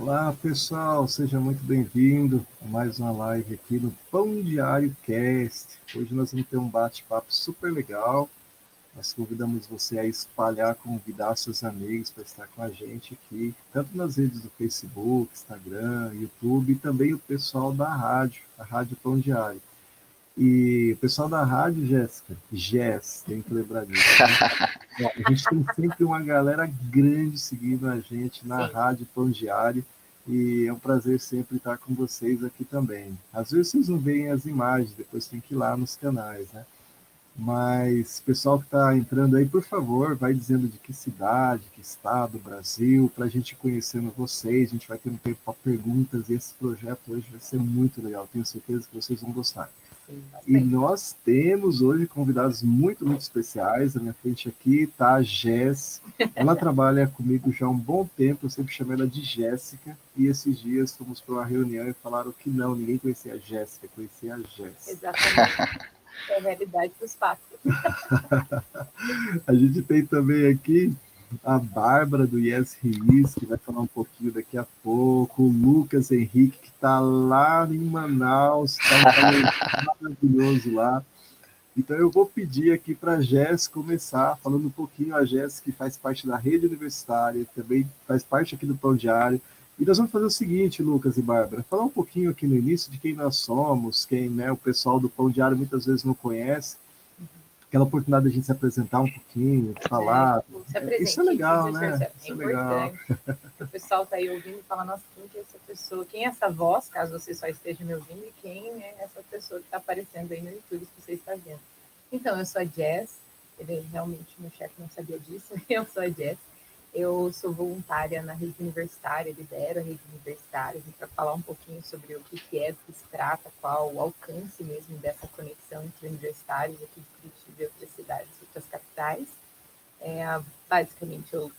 Olá, pessoal, seja muito bem-vindo a mais uma live aqui no Pão Diário Cast. Hoje nós vamos ter um bate-papo super legal. Nós convidamos você a espalhar, convidar seus amigos para estar com a gente aqui, tanto nas redes do Facebook, Instagram, YouTube, e também o pessoal da rádio, a Rádio Pão Diário. E o pessoal da rádio, Jéssica, Jess, tem que lembrar disso. Né? A gente tem sempre uma galera grande seguindo a gente na Sim. rádio Diário. E é um prazer sempre estar com vocês aqui também. Às vezes vocês não veem as imagens, depois tem que ir lá nos canais, né? Mas, pessoal que está entrando aí, por favor, vai dizendo de que cidade, que estado, Brasil, para a gente conhecendo vocês. A gente vai ter um tempo para perguntas e esse projeto hoje vai ser muito legal. Tenho certeza que vocês vão gostar. E nós temos hoje convidados muito, muito especiais. Na minha frente aqui está a Jess. Ela trabalha comigo já há um bom tempo, eu sempre chamo ela de Jéssica. E esses dias fomos para uma reunião e falaram que não, ninguém conhecia a Jéssica, conhecia a Jess. Exatamente. É a realidade dos fatos. a gente tem também aqui a Bárbara do Yes Release, que vai falar um pouquinho daqui a pouco, o Lucas Henrique, que está lá em Manaus, está maravilhoso lá. Então eu vou pedir aqui para a Jess começar falando um pouquinho, a Jess que faz parte da rede universitária, também faz parte aqui do Pão Diário. E nós vamos fazer o seguinte, Lucas e Bárbara, falar um pouquinho aqui no início de quem nós somos, quem né, o pessoal do Pão Diário muitas vezes não conhece, aquela oportunidade de a gente se apresentar um pouquinho, falar. É, isso é legal, né? Isso é, legal. o pessoal está aí ouvindo e fala, nossa, quem é essa pessoa? Quem é essa voz, caso você só esteja me ouvindo, e quem é essa pessoa que está aparecendo aí no YouTube que você está vendo? Então, eu sou a Jess, ele realmente, meu chefe não sabia disso, eu sou a Jess. Eu sou voluntária na rede universitária, lidero a rede universitária, para falar um pouquinho sobre o que é, do que se trata, qual o alcance mesmo dessa conexão entre universitários aqui de Curitiba e outras cidades, outras capitais. É, basicamente, eu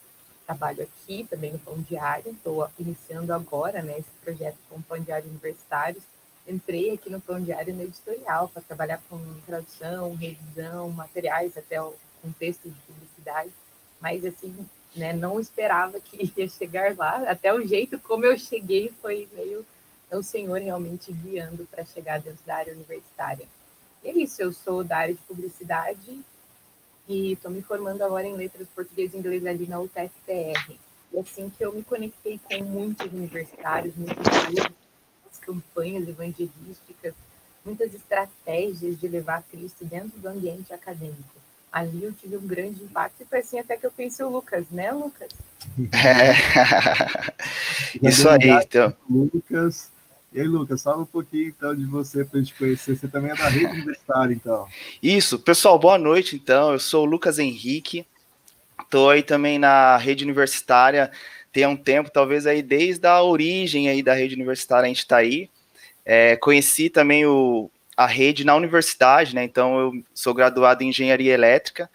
trabalho aqui também no Pão Diário, estou iniciando agora né, esse projeto com o Pão Diário Universitários. Entrei aqui no Pão Diário no editorial para trabalhar com tradução, revisão, materiais, até o contexto de publicidade, mas assim, né? Não esperava que ia chegar lá. Até o jeito como eu cheguei foi meio é o Senhor realmente guiando para chegar dentro da área universitária. E é isso, eu sou da área de publicidade e estou me formando agora em letras português e inglês ali na UTFPR. E assim que eu me conectei com muitos universitários, muitas campanhas evangelísticas, muitas estratégias de levar Cristo dentro do ambiente acadêmico ali eu tive um grande impacto e foi assim até que eu pensei o Lucas, né, Lucas? É. Isso aí, então. Lucas. E aí, Lucas, fala um pouquinho então de você para a gente conhecer. Você também é da rede universitária, então. Isso, pessoal, boa noite, então. Eu sou o Lucas Henrique, estou aí também na rede universitária tem um tempo, talvez aí desde a origem aí da rede universitária a gente está aí. É, conheci também o, a rede na universidade, né? Então eu sou graduado em engenharia elétrica.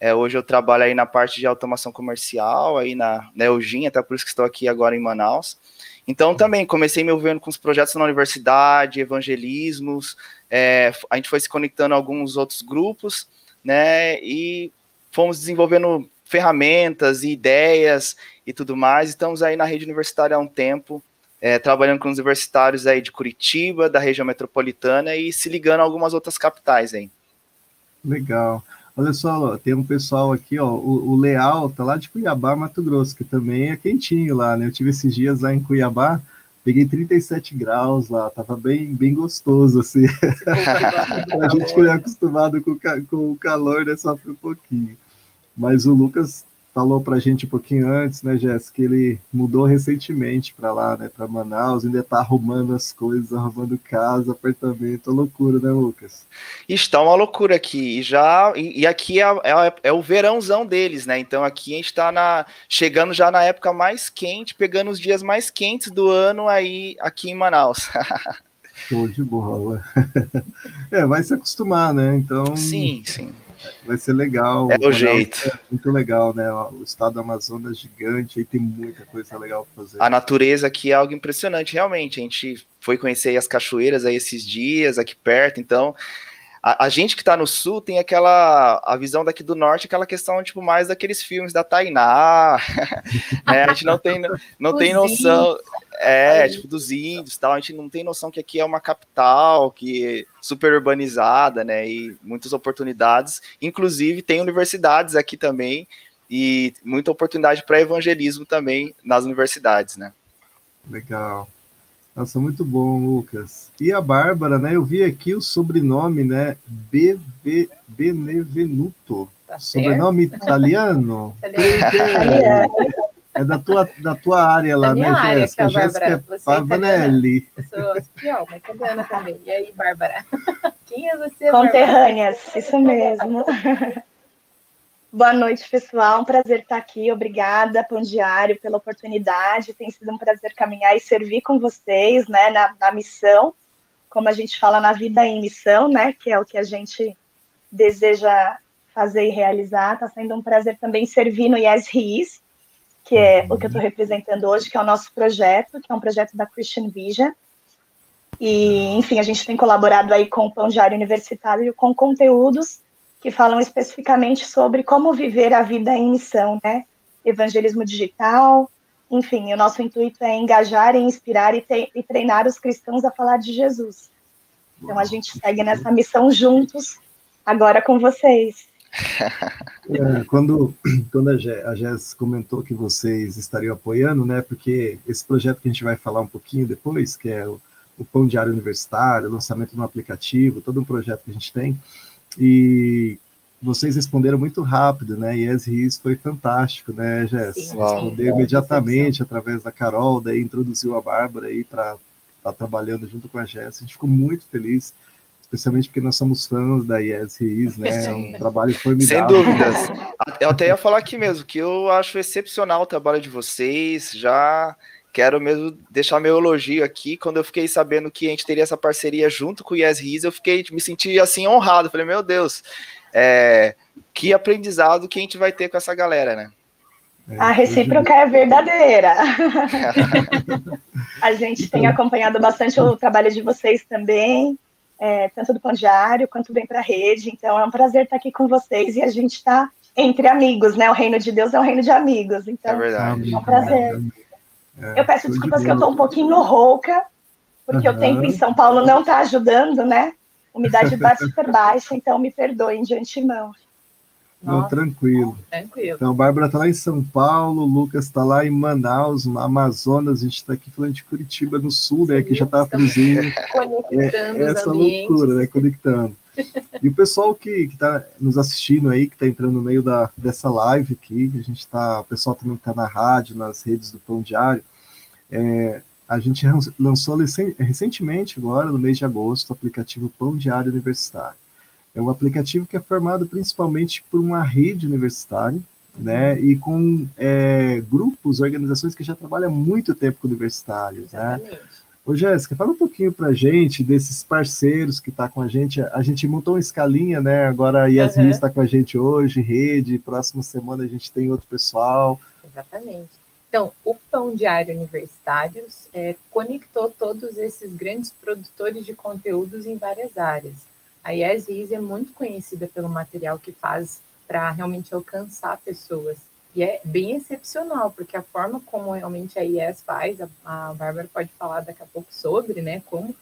É, hoje eu trabalho aí na parte de automação comercial, aí na, na Eugênia, até por isso que estou aqui agora em Manaus. Então também comecei me envolvendo com os projetos na universidade, evangelismos, é, a gente foi se conectando a alguns outros grupos, né? E fomos desenvolvendo ferramentas e ideias e tudo mais. Estamos aí na rede universitária há um tempo, é, trabalhando com os universitários aí de Curitiba, da região metropolitana e se ligando a algumas outras capitais aí. Legal. Olha só, tem um pessoal aqui, ó, o, o, Leal tá lá de Cuiabá, Mato Grosso, que também é quentinho lá, né? Eu tive esses dias lá em Cuiabá, peguei 37 graus lá, tava bem, bem gostoso, assim. a gente que é acostumado com, com o calor, né, sofre um pouquinho. Mas o Lucas falou para a gente um pouquinho antes, né, Jéssica, que ele mudou recentemente para lá, né, para Manaus, ainda está arrumando as coisas, arrumando casa, apartamento, é loucura, né, Lucas? Está uma loucura aqui, e já e, aqui é, é, é, o verãozão deles, né? Então aqui a gente está na chegando já na época mais quente, pegando os dias mais quentes do ano aí aqui em Manaus. Show de bola. é, vai se acostumar, né? Então. Sim, sim. Vai ser legal. É o jeito. É muito legal, né? O estado do Amazonas é gigante, aí tem muita coisa legal para fazer. A natureza aqui é algo impressionante, realmente. A gente foi conhecer as cachoeiras aí esses dias, aqui perto, então. A, a gente que está no sul tem aquela a visão daqui do norte, aquela questão tipo mais daqueles filmes da Tainá, né? A gente não tem não tem noção É, tipo dos índios tal. A gente não tem noção que aqui é uma capital, que é super urbanizada, né? E muitas oportunidades. Inclusive, tem universidades aqui também e muita oportunidade para evangelismo também nas universidades, né? Legal. Nossa, muito bom, Lucas. E a Bárbara, né? Eu vi aqui o sobrenome, né? BB, Benevenuto. Tá sobrenome italiano? italiano. É da tua, da tua área lá, né, Jéssica? Jéssica Pavanelli. Eu sou espião, mas italiana também. E aí, Bárbara? Quem é você, Conterrâneas, isso mesmo. Boa noite, pessoal. Um prazer estar aqui. Obrigada, Pão Diário, pela oportunidade. Tem sido um prazer caminhar e servir com vocês, né, na, na missão, como a gente fala na vida em missão, né, que é o que a gente deseja fazer e realizar. Está sendo um prazer também servir no Yes He que é o que eu estou representando hoje, que é o nosso projeto, que é um projeto da Christian Vision. E, enfim, a gente tem colaborado aí com o Pão Diário Universitário com conteúdos que falam especificamente sobre como viver a vida em missão, né? Evangelismo digital, enfim, o nosso intuito é engajar, inspirar e, e treinar os cristãos a falar de Jesus. Então a gente segue nessa missão juntos, agora com vocês. É, quando quando a Jess comentou que vocês estariam apoiando, né? Porque esse projeto que a gente vai falar um pouquinho depois, que é o, o Pão Diário Universitário, lançamento do aplicativo, todo um projeto que a gente tem, e vocês responderam muito rápido, né? E as RIS foi fantástico, né, Jess? Sim, Respondeu imediatamente através da Carol, daí introduziu a Bárbara aí para estar tá trabalhando junto com a Jess. A gente ficou muito feliz, especialmente porque nós somos fãs da ISRIs, né? É um trabalho formidável. Sem dúvidas. Eu até ia falar aqui mesmo, que eu acho excepcional o trabalho de vocês, já quero mesmo deixar meu elogio aqui. Quando eu fiquei sabendo que a gente teria essa parceria junto com o Yes Riz, eu fiquei, me senti assim honrado. Falei, meu Deus, é, que aprendizado que a gente vai ter com essa galera, né? A recíproca é verdadeira. a gente tem acompanhado bastante o trabalho de vocês também, é, tanto do Pão Diário quanto bem para a rede. Então é um prazer estar aqui com vocês e a gente está entre amigos, né? O reino de Deus é um reino de amigos. Então é, verdade. é um prazer. É, eu peço desculpas de que eu estou um pouquinho rouca, porque uhum. o tempo em São Paulo não está ajudando, né? Umidade está super baixa, então me perdoem de antemão. Não, tranquilo. tranquilo. Então, a Bárbara está lá em São Paulo, o Lucas está lá em Manaus, no Amazonas, a gente está aqui falando de Curitiba, no sul, né? Que já está friozinho. Conectando é, essa loucura, né? Conectando. E o pessoal que está nos assistindo aí, que está entrando no meio da, dessa live aqui, a gente está, o pessoal também está na rádio, nas redes do Pão Diário, é, a gente lançou recentemente, agora, no mês de agosto, o aplicativo Pão Diário Universitário. É um aplicativo que é formado principalmente por uma rede universitária, né, e com é, grupos, organizações que já trabalham há muito tempo com universitários, né? Ô, Jéssica, fala um pouquinho para a gente desses parceiros que está com a gente. A gente montou uma escalinha, né? Agora a Yasmin está uhum. com a gente hoje, rede. Próxima semana a gente tem outro pessoal. Exatamente. Então, o Pão Diário Universitários é, conectou todos esses grandes produtores de conteúdos em várias áreas. A Yes é muito conhecida pelo material que faz para realmente alcançar pessoas. E é bem excepcional, porque a forma como realmente a IES faz, a, a Bárbara pode falar daqui a pouco sobre, né, como,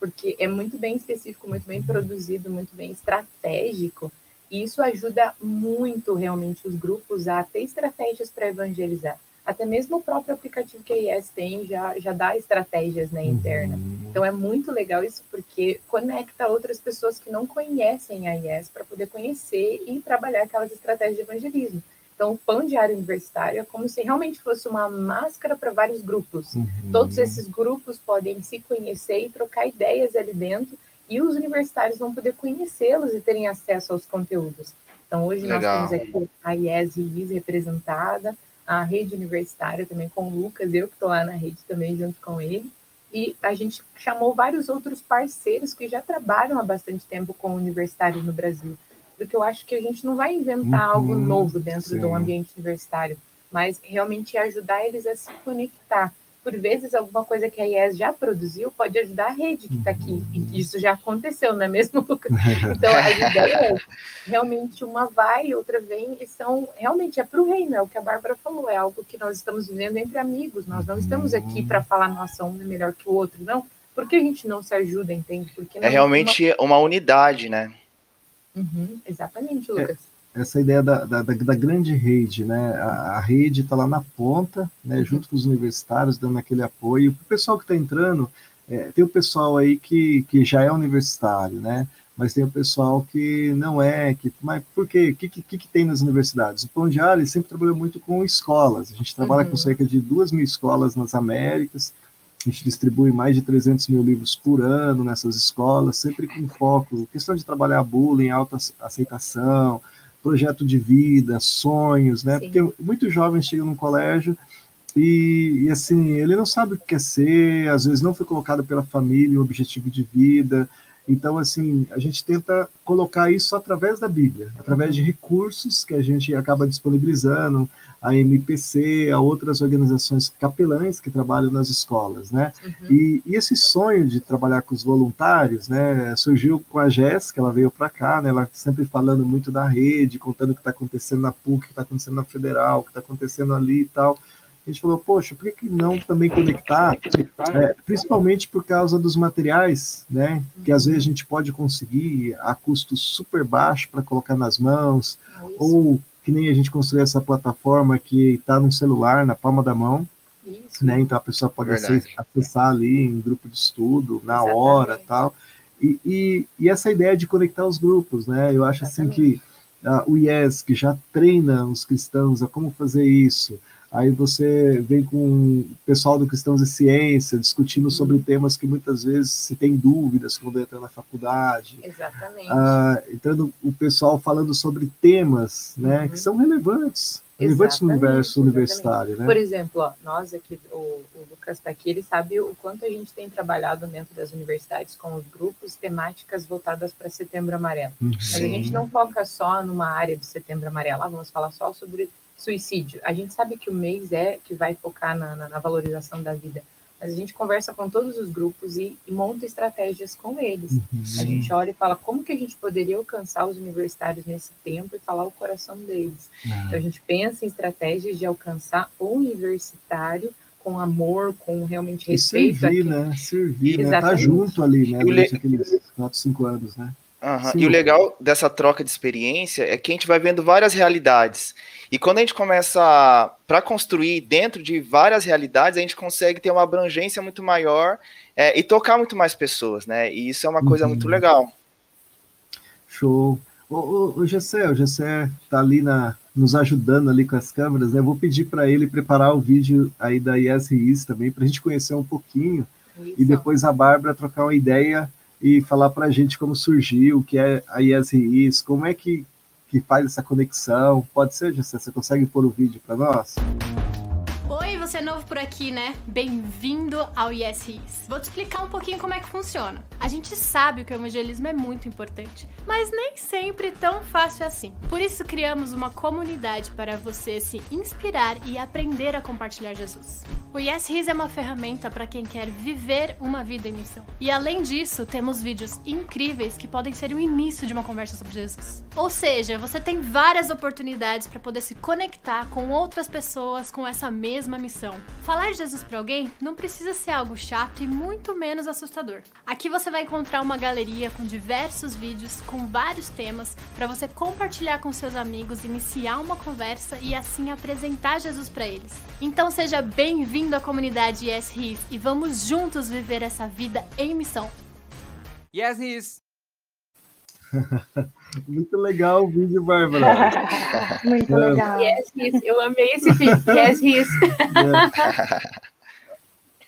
porque é muito bem específico, muito bem produzido, muito bem estratégico, e isso ajuda muito realmente os grupos a ter estratégias para evangelizar. Até mesmo o próprio aplicativo que a IES tem já, já dá estratégias né, interna. Uhum. Então é muito legal isso, porque conecta outras pessoas que não conhecem a IES para poder conhecer e trabalhar aquelas estratégias de evangelismo. Então, o pão diário universitário é como se realmente fosse uma máscara para vários grupos. Uhum. Todos esses grupos podem se conhecer e trocar ideias ali dentro, e os universitários vão poder conhecê-los e terem acesso aos conteúdos. Então, hoje Legal. nós temos aqui a IES e IS representada, a rede universitária também com o Lucas, eu que estou lá na rede também junto com ele. E a gente chamou vários outros parceiros que já trabalham há bastante tempo com universitários no Brasil porque eu acho que a gente não vai inventar uhum, algo novo dentro sim. do ambiente universitário, mas realmente ajudar eles a se conectar. Por vezes, alguma coisa que a IES já produziu pode ajudar a rede que está aqui. E uhum. isso já aconteceu, não é mesmo, Lucas? Então, as ideias, realmente, uma vai, outra vem, e são, realmente, é para o reino, é o que a Bárbara falou, é algo que nós estamos vivendo entre amigos, nós não estamos aqui para falar, nossa, um é melhor que o outro, não. Por que a gente não se ajuda, entende? Porque é realmente uma... uma unidade, né? Uhum, exatamente, Lucas. É essa ideia da, da, da, grande rede, né? A, a rede está lá na ponta, né? Uhum. Junto com os universitários, dando aquele apoio. O pessoal que está entrando, é, tem o pessoal aí que, que já é universitário, né? Mas tem o pessoal que não é, que, mas por quê? O que, que, que tem nas universidades? O Pão Diário sempre trabalhou muito com escolas. A gente trabalha uhum. com cerca de duas mil escolas nas Américas. A gente distribui mais de 300 mil livros por ano nessas escolas, sempre com foco, questão de trabalhar bullying, alta aceitação, projeto de vida, sonhos, né? Sim. Porque muitos jovens chegam no colégio e, e, assim, ele não sabe o que quer ser, às vezes não foi colocado pela família um objetivo de vida. Então, assim, a gente tenta colocar isso através da Bíblia, através de recursos que a gente acaba disponibilizando, a MPC, a outras organizações capelães que trabalham nas escolas, né? Uhum. E, e, esse sonho de trabalhar com os voluntários, né, surgiu com a Jéssica, ela veio para cá, né, ela sempre falando muito da rede, contando o que está acontecendo na PUC, o que está acontecendo na Federal, o que está acontecendo ali e tal. A gente falou, poxa, por que, não também conectar, é, principalmente por causa dos materiais, né, que às vezes a gente pode conseguir a custo super baixo para colocar nas mãos, ou que nem a gente construiu essa plataforma que está no celular, na palma da mão, Isso. né? Então a pessoa pode acessar, acessar, ali em grupo de estudo, na Exatamente. hora tal. E, e, e, essa ideia de conectar os grupos, né? Eu acho Exatamente. assim que uh, o IES, que já treina os cristãos a como fazer isso, Aí você vem com o pessoal do Cristãos e Ciência discutindo sobre temas que muitas vezes se tem dúvidas quando entra na faculdade. Exatamente. Ah, entrando o pessoal falando sobre temas né, uhum. que são relevantes. Relevantes no universo universitário. Né? Por exemplo, ó, nós aqui, o, o Lucas está aqui, ele sabe o quanto a gente tem trabalhado dentro das universidades com os grupos temáticas voltadas para Setembro Amarelo. Uhum. Mas a gente não foca só numa área de Setembro Amarelo, ah, vamos falar só sobre suicídio. A gente sabe que o mês é que vai focar na, na, na valorização da vida, mas a gente conversa com todos os grupos e, e monta estratégias com eles. Uhum. A gente olha e fala como que a gente poderia alcançar os universitários nesse tempo e falar o coração deles. Uhum. Então a gente pensa em estratégias de alcançar o universitário com amor, com realmente respeito. E servir, né? Servir, né? Tá junto ali, né? Durante aqueles 4, 5 anos, né? Uhum. E o legal dessa troca de experiência é que a gente vai vendo várias realidades. E quando a gente começa para construir dentro de várias realidades, a gente consegue ter uma abrangência muito maior é, e tocar muito mais pessoas, né? E isso é uma coisa uhum. muito legal. Show. O, o, o Gessé, o Gessé tá ali na, nos ajudando ali com as câmeras, né? vou pedir para ele preparar o vídeo aí da ISRIS também, para a gente conhecer um pouquinho. Isso. E depois a Bárbara trocar uma ideia e falar para a gente como surgiu, o que é a ISRIS, como é que, que faz essa conexão. Pode ser, José? Você consegue pôr o vídeo para nós? Você é novo por aqui, né? Bem-vindo ao Yes His. Vou te explicar um pouquinho como é que funciona. A gente sabe que o evangelismo é muito importante, mas nem sempre tão fácil assim. Por isso criamos uma comunidade para você se inspirar e aprender a compartilhar Jesus. O Yes His é uma ferramenta para quem quer viver uma vida em missão. E além disso, temos vídeos incríveis que podem ser o início de uma conversa sobre Jesus. Ou seja, você tem várias oportunidades para poder se conectar com outras pessoas com essa mesma mesma missão. Falar de Jesus para alguém não precisa ser algo chato e muito menos assustador. Aqui você vai encontrar uma galeria com diversos vídeos com vários temas para você compartilhar com seus amigos, iniciar uma conversa e assim apresentar Jesus para eles. Então seja bem-vindo à comunidade Yes His e vamos juntos viver essa vida em missão. Yes His. Muito legal o vídeo, Bárbara. Muito é. legal. Yes, yes. Eu amei esse vídeo. Yes, yes. É.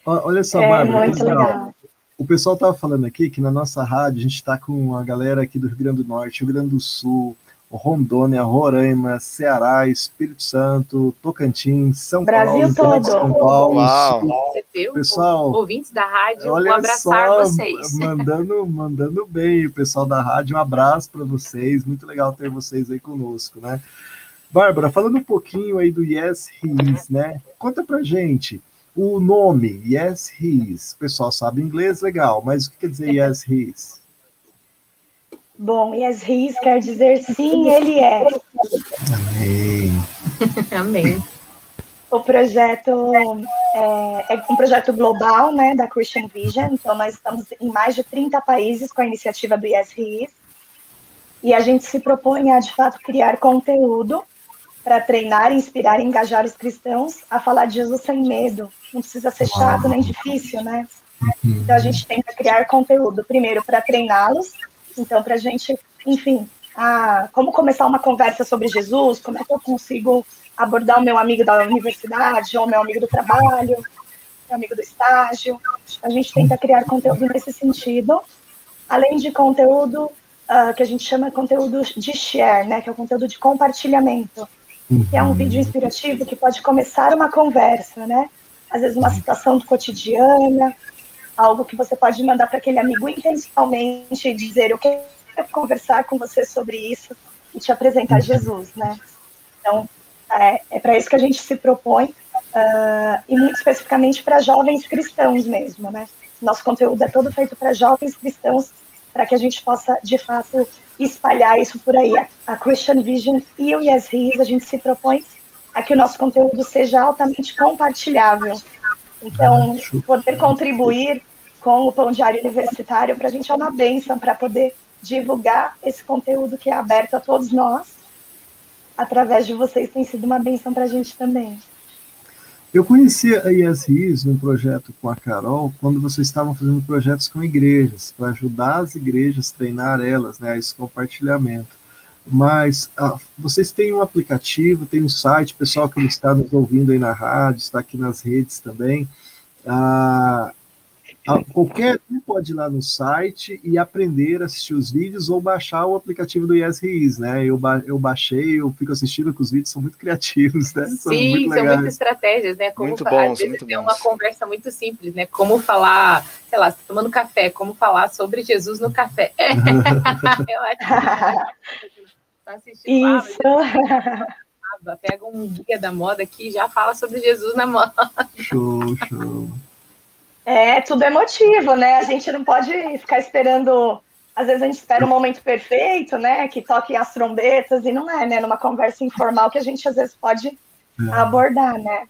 Olha só, é, Bárbara. Muito legal. O pessoal estava falando aqui que na nossa rádio a gente está com a galera aqui do Rio Grande do Norte, Rio Grande do Sul, Rondônia, Roraima, Ceará, Espírito Santo, Tocantins, São Brasil Paulo, todo. São Paulo. Uau. Pessoal, ouvintes da rádio, olha um abraçar só, vocês. Mandando, mandando bem, o pessoal da rádio, um abraço para vocês. Muito legal ter vocês aí conosco, né? Bárbara, falando um pouquinho aí do Yes His, né? Conta pra gente. O nome, Yes His. O pessoal sabe inglês, legal, mas o que quer dizer Yes His? Bom, Yes His quer dizer sim, ele é. Amém. Amém. O projeto é, é, um projeto global, né, da Christian Vision. Então, nós estamos em mais de 30 países com a iniciativa do Yes He E a gente se propõe a, de fato, criar conteúdo para treinar, inspirar e engajar os cristãos a falar de Jesus sem medo. Não precisa ser chato nem difícil, né? Então, a gente tenta criar conteúdo, primeiro, para treiná-los. Então, para a gente, enfim, a, como começar uma conversa sobre Jesus, como é que eu consigo abordar o meu amigo da universidade, ou meu amigo do trabalho, meu amigo do estágio. A gente tenta criar conteúdo nesse sentido, além de conteúdo uh, que a gente chama conteúdo de share, né, que é o conteúdo de compartilhamento, que é um vídeo inspirativo que pode começar uma conversa, né? Às vezes uma situação cotidiana, algo que você pode mandar para aquele amigo intencionalmente e dizer eu quero conversar com você sobre isso e te apresentar Jesus, né? Então, é, é para isso que a gente se propõe, uh, e muito especificamente para jovens cristãos mesmo, né? Nosso conteúdo é todo feito para jovens cristãos, para que a gente possa, de fato, espalhar isso por aí. A Christian Vision e o Yes He a gente se propõe a que o nosso conteúdo seja altamente compartilhável. Então, poder contribuir com o Pão Diário Universitário, para a gente é uma bênção para poder divulgar esse conteúdo que é aberto a todos nós através de vocês tem sido uma benção para a gente também. Eu conheci a ISRIS num projeto com a Carol, quando vocês estavam fazendo projetos com igrejas, para ajudar as igrejas, treinar elas, né, a esse compartilhamento. Mas ah, vocês têm um aplicativo, tem um site, pessoal que está nos ouvindo aí na rádio, está aqui nas redes também. Ah, qualquer um pode ir lá no site e aprender a assistir os vídeos ou baixar o aplicativo do YesRIS, né? Eu, ba eu baixei, eu fico assistindo que os vídeos são muito criativos, né? São Sim, muito são muitas estratégias, né? Como muito bom, às vezes tem uma conversa muito simples, né? Como falar, sei lá, você tá tomando café, como falar sobre Jesus no café. eu acho que tá assistindo Isso. Ah, pega um guia da moda aqui e já fala sobre Jesus na moda. Show, show. É, tudo é motivo, né? A gente não pode ficar esperando. Às vezes a gente espera o um momento perfeito, né? Que toquem as trombetas, e não é, né? Numa conversa informal que a gente às vezes pode é. abordar, né?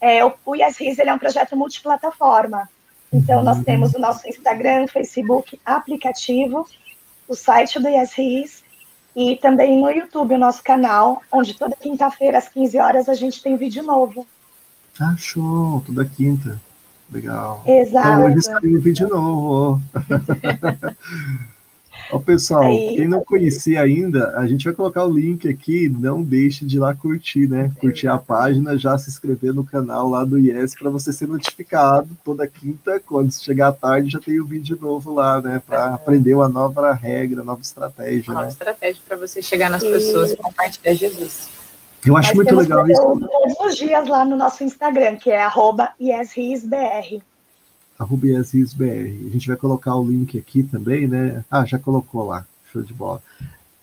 É, o, o Yes Riz, ele é um projeto multiplataforma. Então, nós uhum. temos o nosso Instagram, Facebook, aplicativo, o site do Yes Riz, e também no YouTube, o nosso canal, onde toda quinta-feira, às 15 horas, a gente tem vídeo novo. Ah, show! Toda quinta. Legal. Exato. Então hoje saiu vídeo novo. Ó, pessoal, Aí. quem não conhecia ainda, a gente vai colocar o link aqui. Não deixe de ir lá curtir, né? Curtir a página, já se inscrever no canal lá do IES para você ser notificado toda quinta. Quando chegar à tarde, já tem o um vídeo novo lá, né? Para é. aprender uma nova regra, nova estratégia. Uma nova né? estratégia para você chegar nas pessoas e compartilhar Jesus. Eu acho muito legal isso. Todos os dias lá no nosso Instagram, que é arroba ISRISBR. Arroba ISRISBR. A gente vai colocar o link aqui também, né? Ah, já colocou lá. Show de bola.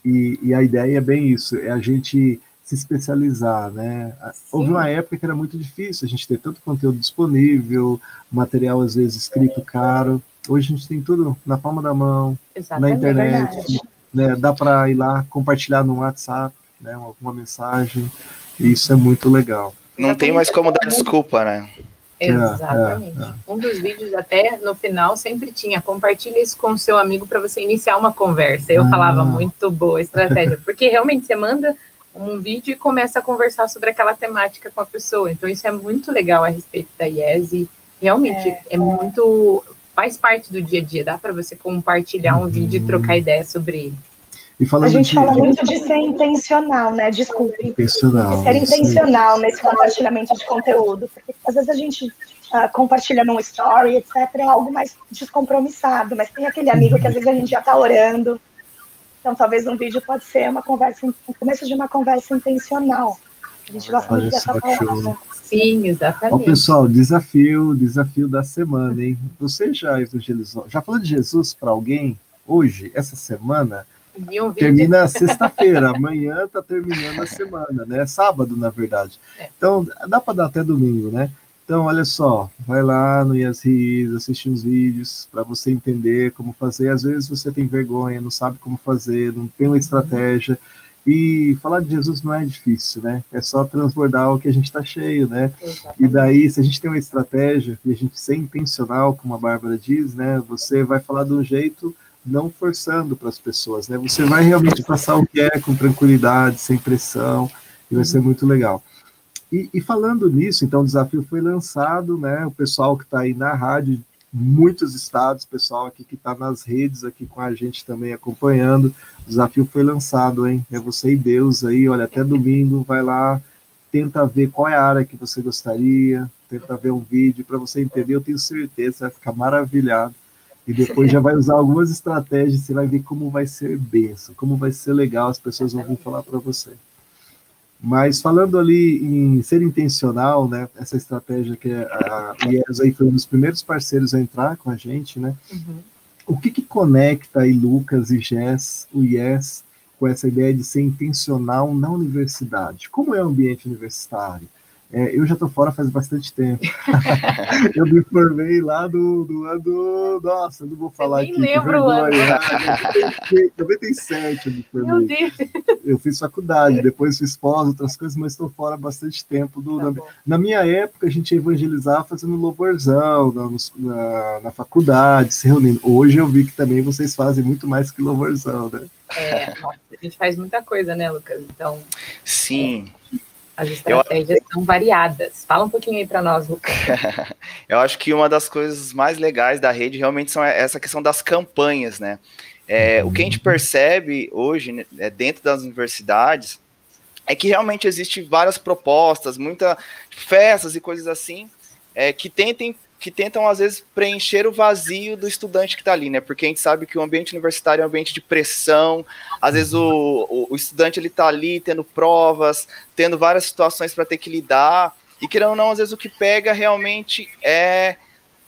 E, e a ideia é bem isso, é a gente se especializar, né? Sim. Houve uma época que era muito difícil a gente ter tanto conteúdo disponível, material às vezes escrito caro. Hoje a gente tem tudo na palma da mão, Exatamente, na internet, né? Dá para ir lá compartilhar no WhatsApp né, alguma mensagem, e isso é muito legal. Não tem mais como dar desculpa, né? Exatamente. É, é, é. Um dos vídeos até no final sempre tinha compartilhe isso com o seu amigo para você iniciar uma conversa. Eu ah. falava muito boa estratégia, porque realmente você manda um vídeo e começa a conversar sobre aquela temática com a pessoa. Então isso é muito legal a respeito da IES e realmente é, é muito faz parte do dia a dia. Dá para você compartilhar um uhum. vídeo e trocar ideia sobre ele. A gente de, fala muito de ser intencional, né? Desculpe. Intencional. De ser intencional sim. nesse compartilhamento de conteúdo. Porque às vezes a gente uh, compartilha num story, etc., é algo mais descompromissado, mas tem aquele amigo que às vezes a gente já está orando. Então, talvez um vídeo pode ser uma conversa, o começo de uma conversa intencional. A gente gosta muito dessa palavra. Sim, exatamente. Ó, pessoal, desafio, desafio da semana, hein? Você já evangelizou, já falou de Jesus para alguém hoje, essa semana? Termina sexta-feira, amanhã está terminando a semana, né? Sábado, na verdade. É. Então, dá para dar até domingo, né? Então, olha só, vai lá no YesRis, assiste uns vídeos para você entender como fazer. Às vezes você tem vergonha, não sabe como fazer, não tem uma estratégia. E falar de Jesus não é difícil, né? É só transbordar o que a gente está cheio, né? Exatamente. E daí, se a gente tem uma estratégia e a gente ser intencional, como a Bárbara diz, né? Você vai falar de um jeito não forçando para as pessoas, né? Você vai realmente passar o que é com tranquilidade, sem pressão, e vai ser muito legal. E, e falando nisso, então o desafio foi lançado, né? O pessoal que está aí na rádio, muitos estados, pessoal aqui que está nas redes aqui com a gente também acompanhando, o desafio foi lançado, hein? É você e Deus aí, olha, até domingo, vai lá, tenta ver qual é a área que você gostaria, tenta ver um vídeo para você entender, eu tenho certeza, você vai ficar maravilhado e depois já vai usar algumas estratégias, você vai ver como vai ser benção, como vai ser legal, as pessoas vão vir falar para você. Mas falando ali em ser intencional, né, essa estratégia que a IES aí foi um dos primeiros parceiros a entrar com a gente, né? Uhum. O que, que conecta aí Lucas e Jess, o IES, com essa ideia de ser intencional na universidade? Como é o ambiente universitário? É, eu já estou fora faz bastante tempo. eu me formei lá do, do ano. Nossa, não vou falar aqui. Nem lembro o ano. 97 eu me formei. Meu Deus. Eu fiz faculdade, depois fiz pós, outras coisas, mas estou fora bastante tempo. Do, tá na, na, minha época, a gente ia evangelizar fazendo louvorzão na, na, na, faculdade, se reunindo. Hoje eu vi que também vocês fazem muito mais que louvorzão, né? É, nossa, a gente faz muita coisa, né, Lucas? Então. Sim. É. As estratégias eu... são variadas. Fala um pouquinho aí para nós, Lucas. eu acho que uma das coisas mais legais da rede realmente são essa questão das campanhas, né? É, o que a gente percebe hoje né, é, dentro das universidades é que realmente existem várias propostas, muitas festas e coisas assim, é, que tentem que tentam, às vezes, preencher o vazio do estudante que está ali, né? Porque a gente sabe que o ambiente universitário é um ambiente de pressão, às vezes o, o, o estudante ele está ali tendo provas, tendo várias situações para ter que lidar, e querendo ou não, às vezes o que pega realmente é,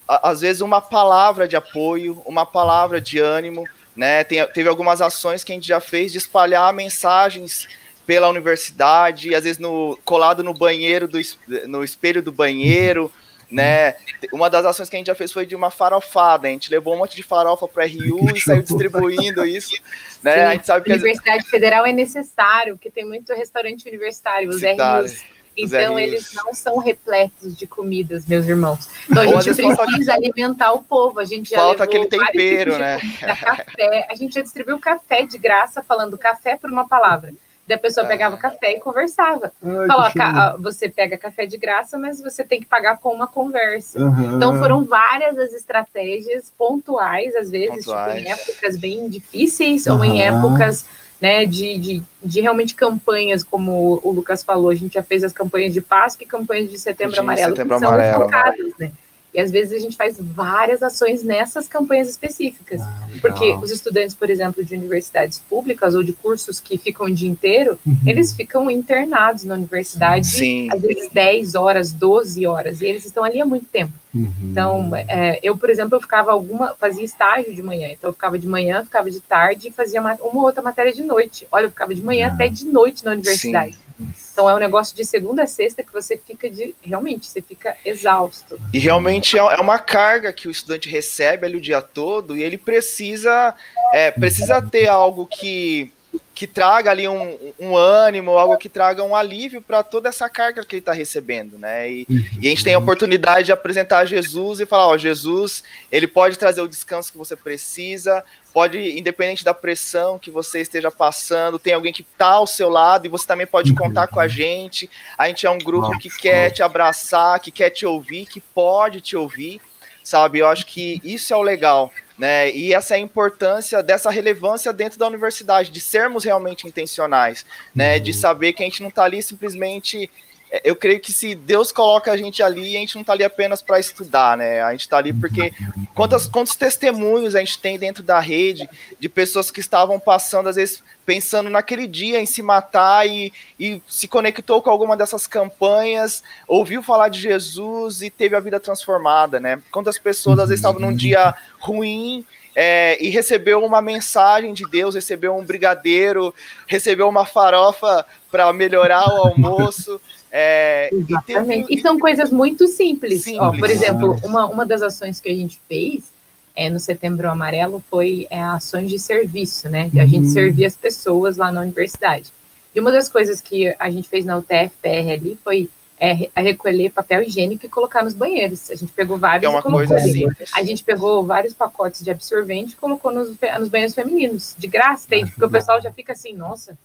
às vezes, uma palavra de apoio, uma palavra de ânimo, né? Tem, teve algumas ações que a gente já fez de espalhar mensagens pela universidade, às vezes no, colado no banheiro, do, no espelho do banheiro, né? Uma das ações que a gente já fez foi de uma farofada. A gente levou um monte de farofa para RU e saiu distribuindo isso. Né? Sim, a gente sabe que a Universidade Federal é necessário, porque tem muito restaurante universitário, os RUs. Então, eles não são repletos de comidas, meus irmãos. Então, a gente precisa falta... alimentar o povo. A gente já falta aquele tempero, né? Café. A gente já distribuiu café de graça, falando café por uma palavra. Da pessoa pegava café e conversava. Ai, você pega café de graça, mas você tem que pagar com uma conversa. Uhum. Então foram várias as estratégias pontuais, às vezes, tipo, em épocas bem difíceis uhum. ou em épocas né, de, de, de, realmente campanhas, como o Lucas falou, a gente já fez as campanhas de Páscoa e campanhas de Setembro de Amarelo, setembro que amarelo. são focadas, né? E às vezes a gente faz várias ações nessas campanhas específicas. Ah, porque os estudantes, por exemplo, de universidades públicas ou de cursos que ficam o dia inteiro, uhum. eles ficam internados na universidade, Sim. às vezes 10 horas, 12 horas, e eles estão ali há muito tempo. Uhum. Então, é, eu, por exemplo, eu ficava alguma, fazia estágio de manhã, então eu ficava de manhã, ficava de tarde e fazia uma, uma outra matéria de noite. Olha, eu ficava de manhã ah. até de noite na universidade. Sim. Então é um negócio de segunda a sexta que você fica de realmente você fica exausto. E realmente é, é uma carga que o estudante recebe ali o dia todo e ele precisa é, precisa ter algo que que traga ali um, um ânimo, algo que traga um alívio para toda essa carga que ele está recebendo, né? E, e, a gente tem a oportunidade de apresentar Jesus e falar, ó, Jesus, ele pode trazer o descanso que você precisa, pode, independente da pressão que você esteja passando, tem alguém que está ao seu lado e você também pode contar com a gente. A gente é um grupo que quer te abraçar, que quer te ouvir, que pode te ouvir, sabe? Eu acho que isso é o legal né? E essa é a importância dessa relevância dentro da universidade, de sermos realmente intencionais, né? De uhum. saber que a gente não está ali simplesmente. É, eu creio que se Deus coloca a gente ali, a gente não está ali apenas para estudar, né? A gente está ali porque quantos, quantos testemunhos a gente tem dentro da rede de pessoas que estavam passando, às vezes, pensando naquele dia em se matar e, e se conectou com alguma dessas campanhas, ouviu falar de Jesus e teve a vida transformada, né? Quantas pessoas às vezes estavam num dia ruim é, e recebeu uma mensagem de Deus, recebeu um brigadeiro, recebeu uma farofa para melhorar o almoço. É, Exatamente. E, teve... e, são coisas muito simples. simples. Ó, por exemplo, uma, uma das ações que a gente fez é, no Setembro Amarelo foi é, ações de serviço, né? A gente uhum. servia as pessoas lá na universidade. E uma das coisas que a gente fez na UTF-PR ali foi é, recolher papel higiênico e colocar nos banheiros. A gente pegou vários. É uma coisa ali. A gente pegou vários pacotes de absorvente e colocou nos, nos banheiros femininos, de graça, tem, porque o pessoal já fica assim, nossa,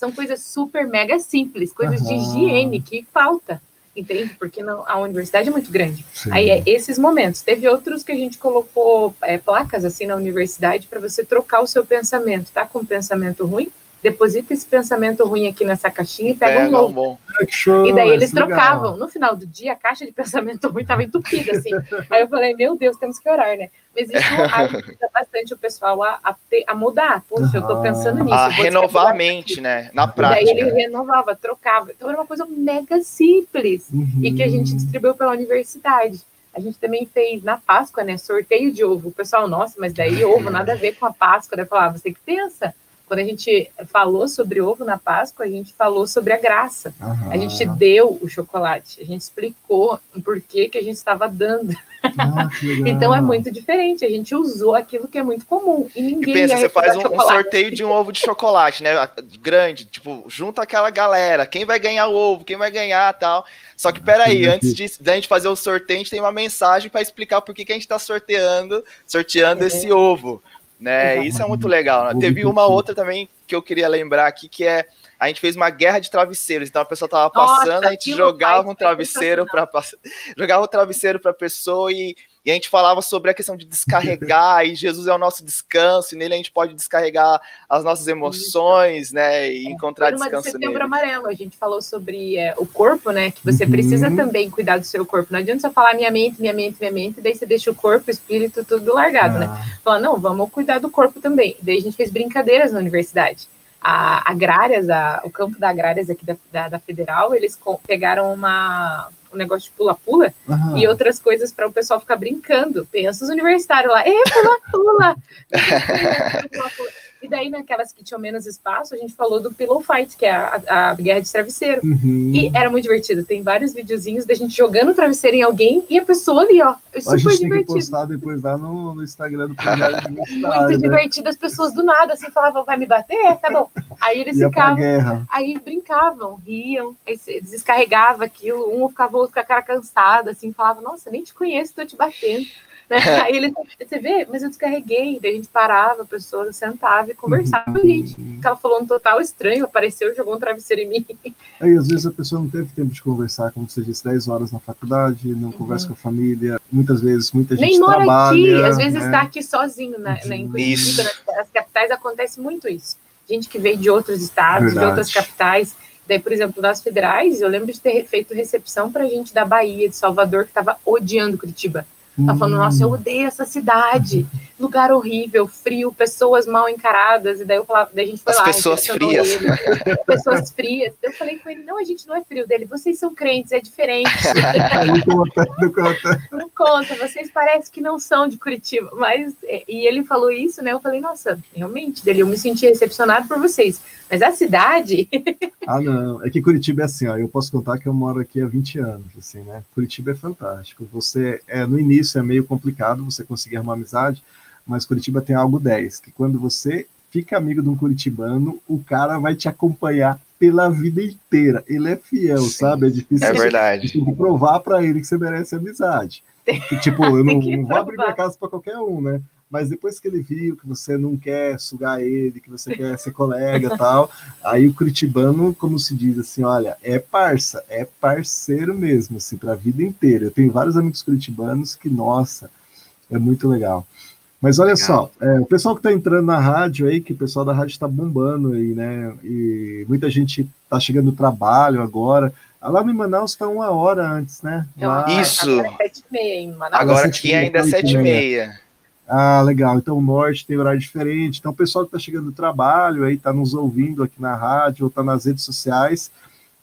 são coisas super mega simples, coisas uhum. de higiene que falta, entende? Porque não, a universidade é muito grande. Sim. Aí é esses momentos. Teve outros que a gente colocou é, placas assim na universidade para você trocar o seu pensamento, tá? Com um pensamento ruim, deposita esse pensamento ruim aqui nessa caixinha e pega, um novo. Bom. e daí eles trocavam. No final do dia, a caixa de pensamento ruim estava entupida, assim. Aí eu falei, meu Deus, temos que orar, né? Mas isso ajuda bastante o pessoal a, a, ter, a mudar. Poxa, eu estou pensando nisso. A renovar a mente, né? Na prática. E daí ele renovava, trocava. Então era uma coisa mega simples uhum. e que a gente distribuiu pela universidade. A gente também fez na Páscoa, né? Sorteio de ovo. O pessoal, nossa, mas daí ovo nada a ver com a Páscoa. Daí eu falava, você que pensa? Quando a gente falou sobre ovo na Páscoa, a gente falou sobre a graça. Uhum. A gente deu o chocolate, a gente explicou o porquê que a gente estava dando. Ah, então é muito diferente. A gente usou aquilo que é muito comum. E ninguém. E pensa, você faz um, um, sorteio de um ovo de chocolate, né? Grande, tipo, junta aquela galera. Quem vai ganhar o ovo? Quem vai ganhar tal. Só que peraí, antes de, de a gente fazer o sorteio, a gente tem uma mensagem para explicar por que, que a gente está sorteando, sorteando é. esse ovo né? Isso é muito legal. Né? Teve uma outra também que eu queria lembrar aqui, que é a gente fez uma guerra de travesseiros. Então a pessoa tava passando, Nossa, a gente jogava um travesseiro para jogava o um travesseiro para a pessoa e e a gente falava sobre a questão de descarregar, e Jesus é o nosso descanso, e nele a gente pode descarregar as nossas emoções, né, e encontrar Foi descanso de setembro nele. amarelo, a gente falou sobre é, o corpo, né, que você uhum. precisa também cuidar do seu corpo. Não adianta só falar minha mente, minha mente, minha mente, daí você deixa o corpo, o espírito, tudo largado, né? ah. né. Falar, não, vamos cuidar do corpo também. Daí a gente fez brincadeiras na universidade. A Agrárias, a, o campo da Agrárias aqui da, da, da Federal, eles pegaram uma um negócio de pula-pula uhum. e outras coisas para o pessoal ficar brincando. Pensa os universitários lá, é pula-pula! E daí, naquelas que tinham menos espaço, a gente falou do Pillow Fight, que é a, a guerra de travesseiro. Uhum. E era muito divertido. Tem vários videozinhos da gente jogando o travesseiro em alguém e a pessoa ali, ó. É super a gente divertido. tem que postar depois lá no, no Instagram do Muito né? divertido. As pessoas do nada, assim, falavam, vai me bater? Tá bom. Aí eles Ia ficavam. Aí brincavam, riam, descarregavam aquilo. Um ficava outro com a cara cansada, assim, falava, nossa, nem te conheço, tô te batendo. Né? Aí ele, você vê, mas eu descarreguei. Daí a gente parava, a pessoa sentava e conversava com a gente. Porque ela falou um total estranho, apareceu, jogou um travesseiro em mim. Aí às vezes a pessoa não teve tempo de conversar, como você disse, 10 horas na faculdade, não uhum. conversa com a família. Muitas vezes, muita gente Nem mora trabalha, aqui, às vezes né? está aqui sozinho, né? Uhum. Em Curitiba, nas capitais acontece muito isso. Gente que veio de outros estados, Verdade. de outras capitais. Daí, por exemplo, nas federais, eu lembro de ter feito recepção para gente da Bahia, de Salvador, que estava odiando Curitiba. Tá falando, nossa, eu hum. odeio essa cidade, lugar horrível, frio, pessoas mal encaradas. E daí eu falava, daí a gente foi As lá. Pessoas frias. Ele, pessoas frias. Eu falei com ele, não, a gente não é frio dele, vocês são crentes, é diferente. não conta, não conta. Não conta, vocês parecem que não são de Curitiba. Mas, e ele falou isso, né? Eu falei, nossa, realmente, dele, eu me senti recepcionado por vocês. Mas a cidade. ah, não. É que Curitiba é assim, ó. Eu posso contar que eu moro aqui há 20 anos, assim, né? Curitiba é fantástico. Você, é, no início é meio complicado você conseguir uma amizade, mas Curitiba tem algo 10, que quando você fica amigo de um curitibano, o cara vai te acompanhar pela vida inteira. Ele é fiel, Sim, sabe? É difícil. É verdade. Tem que provar para ele que você merece amizade. Que, tipo, eu não, não vou abrir minha casa para qualquer um, né? mas depois que ele viu que você não quer sugar ele, que você quer ser colega tal, aí o curitibano, como se diz assim, olha, é parça, é parceiro mesmo, assim, para a vida inteira. Eu tenho vários amigos curitibanos que, nossa, é muito legal. Mas olha legal. só, é, o pessoal que está entrando na rádio aí, que o pessoal da rádio está bombando aí, né? E muita gente está chegando no trabalho agora. Lá no Manaus está uma hora antes, né? Lá... Isso. Agora, é sete e meia, agora aqui ainda é sete e meia. Ah, legal. Então o norte tem horário diferente. Então o pessoal que está chegando do trabalho aí, está nos ouvindo aqui na rádio ou está nas redes sociais.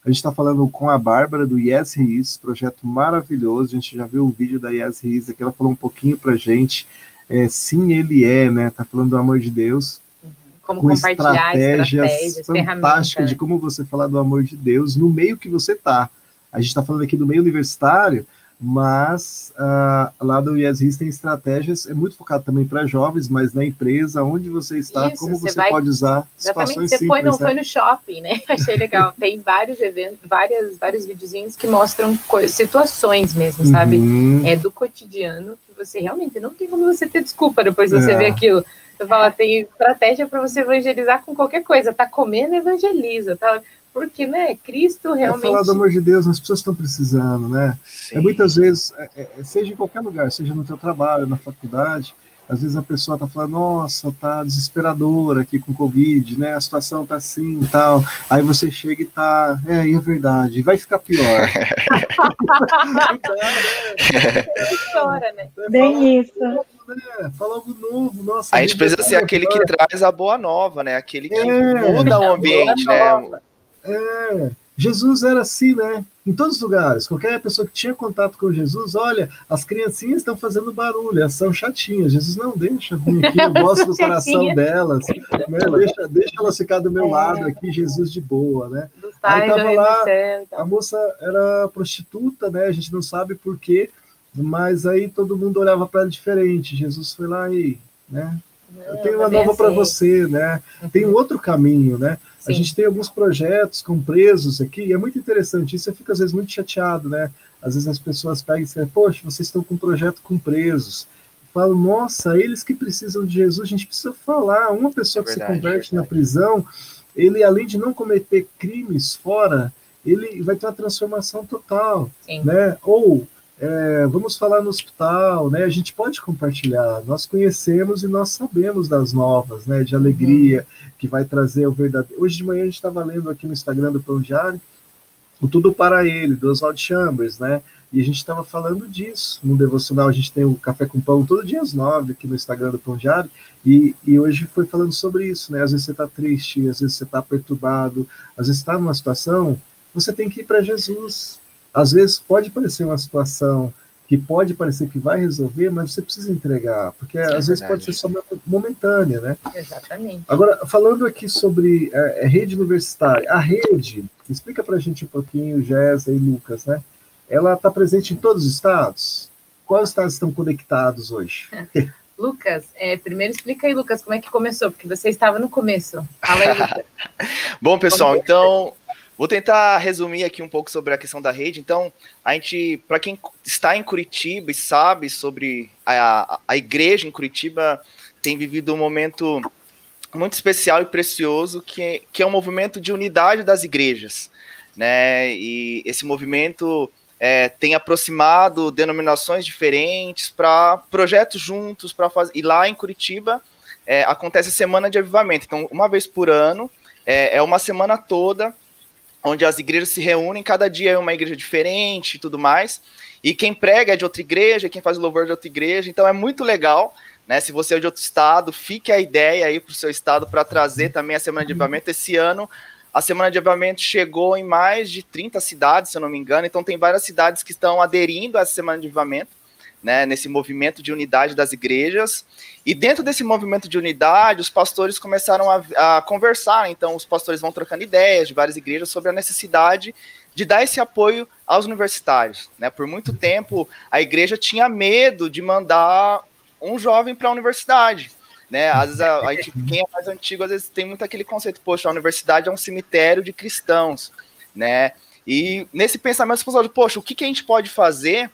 A gente está falando com a Bárbara do Yes Riz, projeto maravilhoso. A gente já viu o vídeo da Yes Riz aqui, ela falou um pouquinho para gente. É, sim, ele é, né? Tá falando do amor de Deus. Uhum. Como com compartilhar estratégias, estratégias fantásticas de como você falar do amor de Deus no meio que você tá A gente está falando aqui do meio universitário, mas uh, lá do IESRIS tem estratégias, é muito focado também para jovens, mas na empresa, onde você está, Isso, como você, vai, pode usar Exatamente, você simples, foi, no, né? foi no shopping, né? Achei legal. tem vários eventos, várias, vários videozinhos que mostram situações mesmo, sabe? Uhum. É do cotidiano que você realmente não tem como você ter desculpa depois de você é. ver aquilo. Você fala, tem estratégia para você evangelizar com qualquer coisa. Tá comendo, evangeliza. Tá porque, né, Cristo realmente... É falar do amor de Deus, as pessoas estão precisando, né? É muitas vezes, é, é, é, seja em qualquer lugar, seja no teu trabalho, na faculdade, às vezes a pessoa está falando, nossa, tá desesperadora aqui com Covid, né? A situação tá assim e tal. Aí você chega e tá, é, é verdade, vai ficar pior. Chora, né? Bem isso. Né? Fala algo novo, nossa. A gente precisa ser aquele que traz a boa nova, né? Aquele que é, muda o ambiente, né? É, Jesus era assim, né? Em todos os lugares. Qualquer pessoa que tinha contato com Jesus, olha, as criancinhas estão fazendo barulho, elas são chatinhas. Jesus não deixa vir aqui, eu gosto do coração delas, né? deixa, deixa elas ficar do meu é. lado aqui, Jesus de boa, né? Aí tava lá, a moça era prostituta, né? A gente não sabe por quê, mas aí todo mundo olhava para ela diferente. Jesus foi lá e, né? Eu tenho uma nova para você, né? Tem um outro caminho, né? Sim. A gente tem alguns projetos com presos aqui, e é muito interessante isso. Eu fico às vezes muito chateado, né? Às vezes as pessoas pegam e dizem, poxa, vocês estão com um projeto com presos. Eu falo, nossa, eles que precisam de Jesus, a gente precisa falar. Uma pessoa é que verdade, se converte é na prisão, ele, além de não cometer crimes fora, ele vai ter uma transformação total, Sim. né? Ou é, vamos falar no hospital, né? A gente pode compartilhar. Nós conhecemos e nós sabemos das novas, né? De alegria uhum. Que vai trazer o verdadeiro. Hoje de manhã a gente estava lendo aqui no Instagram do Pão Diário o Tudo para Ele, do Oswald Chambers, né? E a gente estava falando disso no devocional. A gente tem o Café com Pão todo dia às nove aqui no Instagram do Pão Diário. E, e hoje foi falando sobre isso, né? Às vezes você está triste, às vezes você está perturbado, às vezes está numa situação, você tem que ir para Jesus às vezes pode parecer uma situação que pode parecer que vai resolver, mas você precisa entregar, porque é às vezes pode ser só momentânea, né? Exatamente. Agora, falando aqui sobre é, é rede universitária, a rede, explica para a gente um pouquinho, Jéssica e Lucas, né? Ela está presente em todos os estados? Quais estados estão conectados hoje? Lucas, é, primeiro explica aí, Lucas, como é que começou, porque você estava no começo. Fala aí, Lucas. Bom, pessoal, então Vou tentar resumir aqui um pouco sobre a questão da rede. Então, a gente, para quem está em Curitiba e sabe sobre a, a igreja em Curitiba, tem vivido um momento muito especial e precioso, que, que é um movimento de unidade das igrejas. Né? E esse movimento é, tem aproximado denominações diferentes para projetos juntos, para fazer. E lá em Curitiba é, acontece a semana de avivamento. Então, uma vez por ano, é, é uma semana toda onde as igrejas se reúnem, cada dia é uma igreja diferente e tudo mais. E quem prega é de outra igreja, quem faz louvor é de outra igreja, então é muito legal. Né, se você é de outro estado, fique a ideia aí para o seu estado para trazer também a Semana de Avivamento. Esse ano, a Semana de Avivamento chegou em mais de 30 cidades, se eu não me engano, então tem várias cidades que estão aderindo a essa Semana de Avivamento né, nesse movimento de unidade das igrejas. E dentro desse movimento de unidade, os pastores começaram a, a conversar. Então, os pastores vão trocando ideias de várias igrejas sobre a necessidade de dar esse apoio aos universitários. Né? Por muito tempo, a igreja tinha medo de mandar um jovem para a universidade. Né? Às vezes, a, a gente, quem é mais antigo, às vezes tem muito aquele conceito, poxa, a universidade é um cemitério de cristãos. Né? E nesse pensamento, você poxa, o que, que a gente pode fazer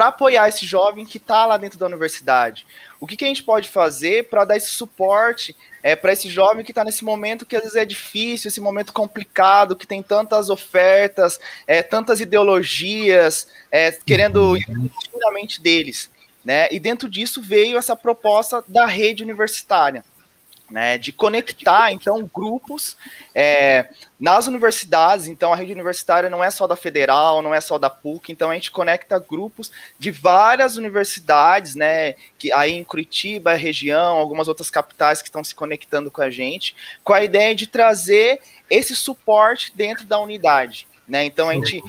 para apoiar esse jovem que está lá dentro da universidade? O que, que a gente pode fazer para dar esse suporte é, para esse jovem que está nesse momento que às vezes é difícil, esse momento complicado, que tem tantas ofertas, é, tantas ideologias é, querendo ir na mente deles? Né? E dentro disso veio essa proposta da rede universitária né, de conectar então grupos é, nas universidades. Então a rede universitária não é só da Federal, não é só da PUC. Então a gente conecta grupos de várias universidades, né, que aí em Curitiba, região, algumas outras capitais que estão se conectando com a gente, com a ideia de trazer esse suporte dentro da unidade. Né? Então a gente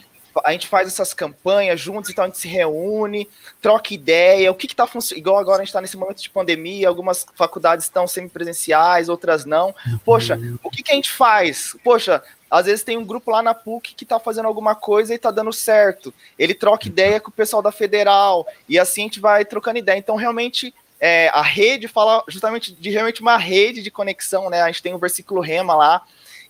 a gente faz essas campanhas juntos, então a gente se reúne, troca ideia, o que está funcionando, igual agora a gente está nesse momento de pandemia, algumas faculdades estão semipresenciais, outras não. Poxa, o que, que a gente faz? Poxa, às vezes tem um grupo lá na PUC que está fazendo alguma coisa e está dando certo. Ele troca ideia com o pessoal da federal e assim a gente vai trocando ideia. Então, realmente, é, a rede fala justamente de realmente uma rede de conexão, né? A gente tem um versículo rema lá,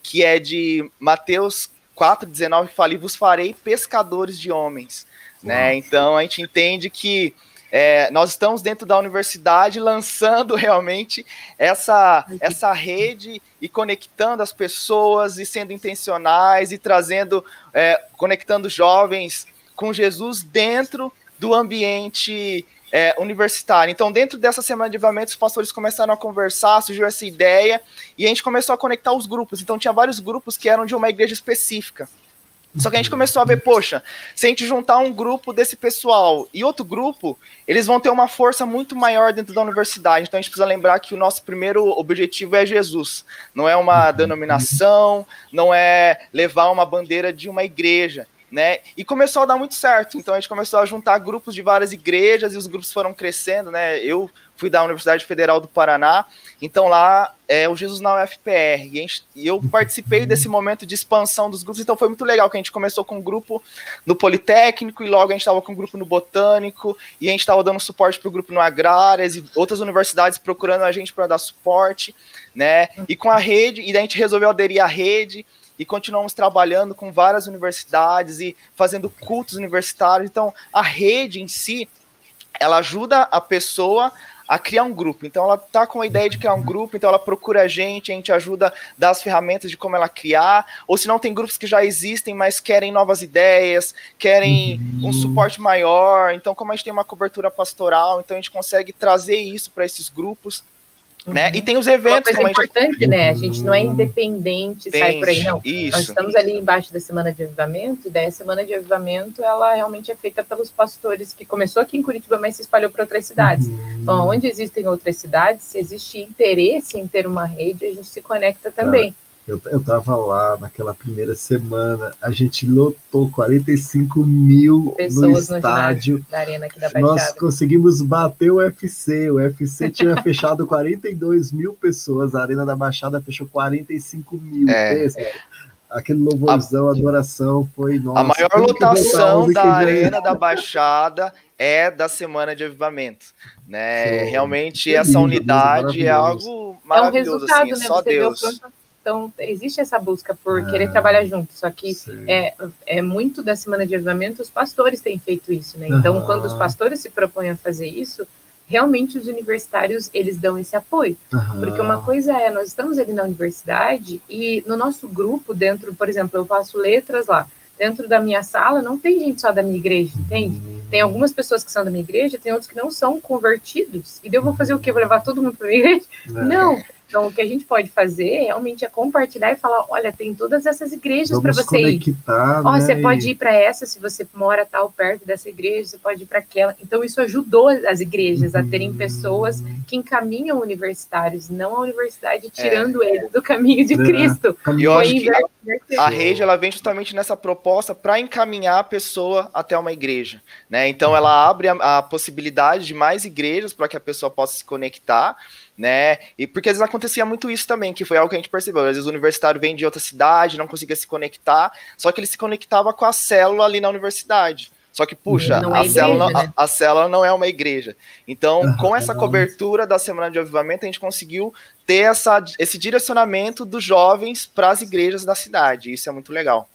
que é de Mateus 4,19, fala, e vos farei pescadores de homens. Né? Então a gente entende que é, nós estamos dentro da universidade lançando realmente essa, essa rede e conectando as pessoas e sendo intencionais e trazendo, é, conectando jovens com Jesus dentro do ambiente é, universitário. Então, dentro dessa semana de avivamento, os pastores começaram a conversar, surgiu essa ideia e a gente começou a conectar os grupos. Então, tinha vários grupos que eram de uma igreja específica. Só que a gente começou a ver, poxa, se a gente juntar um grupo desse pessoal e outro grupo, eles vão ter uma força muito maior dentro da universidade. Então a gente precisa lembrar que o nosso primeiro objetivo é Jesus. Não é uma denominação, não é levar uma bandeira de uma igreja. Né? E começou a dar muito certo. Então a gente começou a juntar grupos de várias igrejas e os grupos foram crescendo, né? Eu fui da Universidade Federal do Paraná, então lá é o Jesus na UFPR, e, eu participei desse momento de expansão dos grupos, então foi muito legal que a gente começou com um grupo no Politécnico, e logo a gente estava com um grupo no Botânico, e a gente estava dando suporte para o grupo no Agrárias, e outras universidades procurando a gente para dar suporte, né, e com a rede, e daí a gente resolveu aderir à rede, e continuamos trabalhando com várias universidades e fazendo cultos universitários, então a rede em si, ela ajuda a pessoa a criar um grupo. Então ela tá com a ideia de criar um grupo, então ela procura a gente, a gente ajuda dar as ferramentas de como ela criar, ou se não tem grupos que já existem, mas querem novas ideias, querem uhum. um suporte maior. Então como a gente tem uma cobertura pastoral, então a gente consegue trazer isso para esses grupos né? Uhum. E tem os eventos. Uma coisa importante, gente... né? A gente não é independente, tem, sai por aí, não. Isso. Nós estamos ali embaixo da Semana de Avivamento, e daí a Semana de Avivamento, ela realmente é feita pelos pastores, que começou aqui em Curitiba, mas se espalhou para outras cidades. Uhum. Então, onde existem outras cidades, se existe interesse em ter uma rede, a gente se conecta também. Ah. Eu, eu tava lá naquela primeira semana, a gente lotou 45 mil Pessoas no estádio. No Arena aqui da Nós conseguimos bater o UFC. O UFC tinha fechado 42 mil pessoas, a Arena da Baixada fechou 45 mil. É, é. Aquele louvorzão, a, adoração foi nossa. A maior lotação da Arena da Baixada é da Semana de Avivamento. Né? Realmente, essa unidade é algo maravilhoso. É um resultado, assim, né? só Você Deus. Então, existe essa busca por ah, querer trabalhar junto, só que é, é muito da semana de avivamento, os pastores têm feito isso, né? Então, uhum. quando os pastores se propõem a fazer isso, realmente os universitários, eles dão esse apoio. Uhum. Porque uma coisa é, nós estamos ali na universidade e no nosso grupo, dentro, por exemplo, eu faço letras lá, dentro da minha sala não tem gente só da minha igreja, entende? Uhum. Tem algumas pessoas que são da minha igreja, tem outros que não são convertidos. E eu vou fazer o quê? Vou levar todo mundo para minha igreja? É. Não. Então, o que a gente pode fazer realmente é compartilhar e falar: olha, tem todas essas igrejas para você ir. Ó, né? Você pode ir para essa se você mora tal perto dessa igreja, você pode ir para aquela. Então, isso ajudou as igrejas uhum. a terem pessoas que encaminham universitários, não a universidade tirando é. eles do caminho de é. Cristo. E eu acho que a, a rede ela vem justamente nessa proposta para encaminhar a pessoa até uma igreja. Né? Então, ela abre a, a possibilidade de mais igrejas para que a pessoa possa se conectar né? E porque às vezes acontecia muito isso também, que foi algo que a gente percebeu. Às vezes o universitário vem de outra cidade, não conseguia se conectar, só que ele se conectava com a célula ali na universidade. Só que, puxa, é a, igreja, célula, né? a, a, célula não é uma igreja. Então, com essa cobertura da Semana de Avivamento, a gente conseguiu ter essa, esse direcionamento dos jovens para as igrejas da cidade. Isso é muito legal.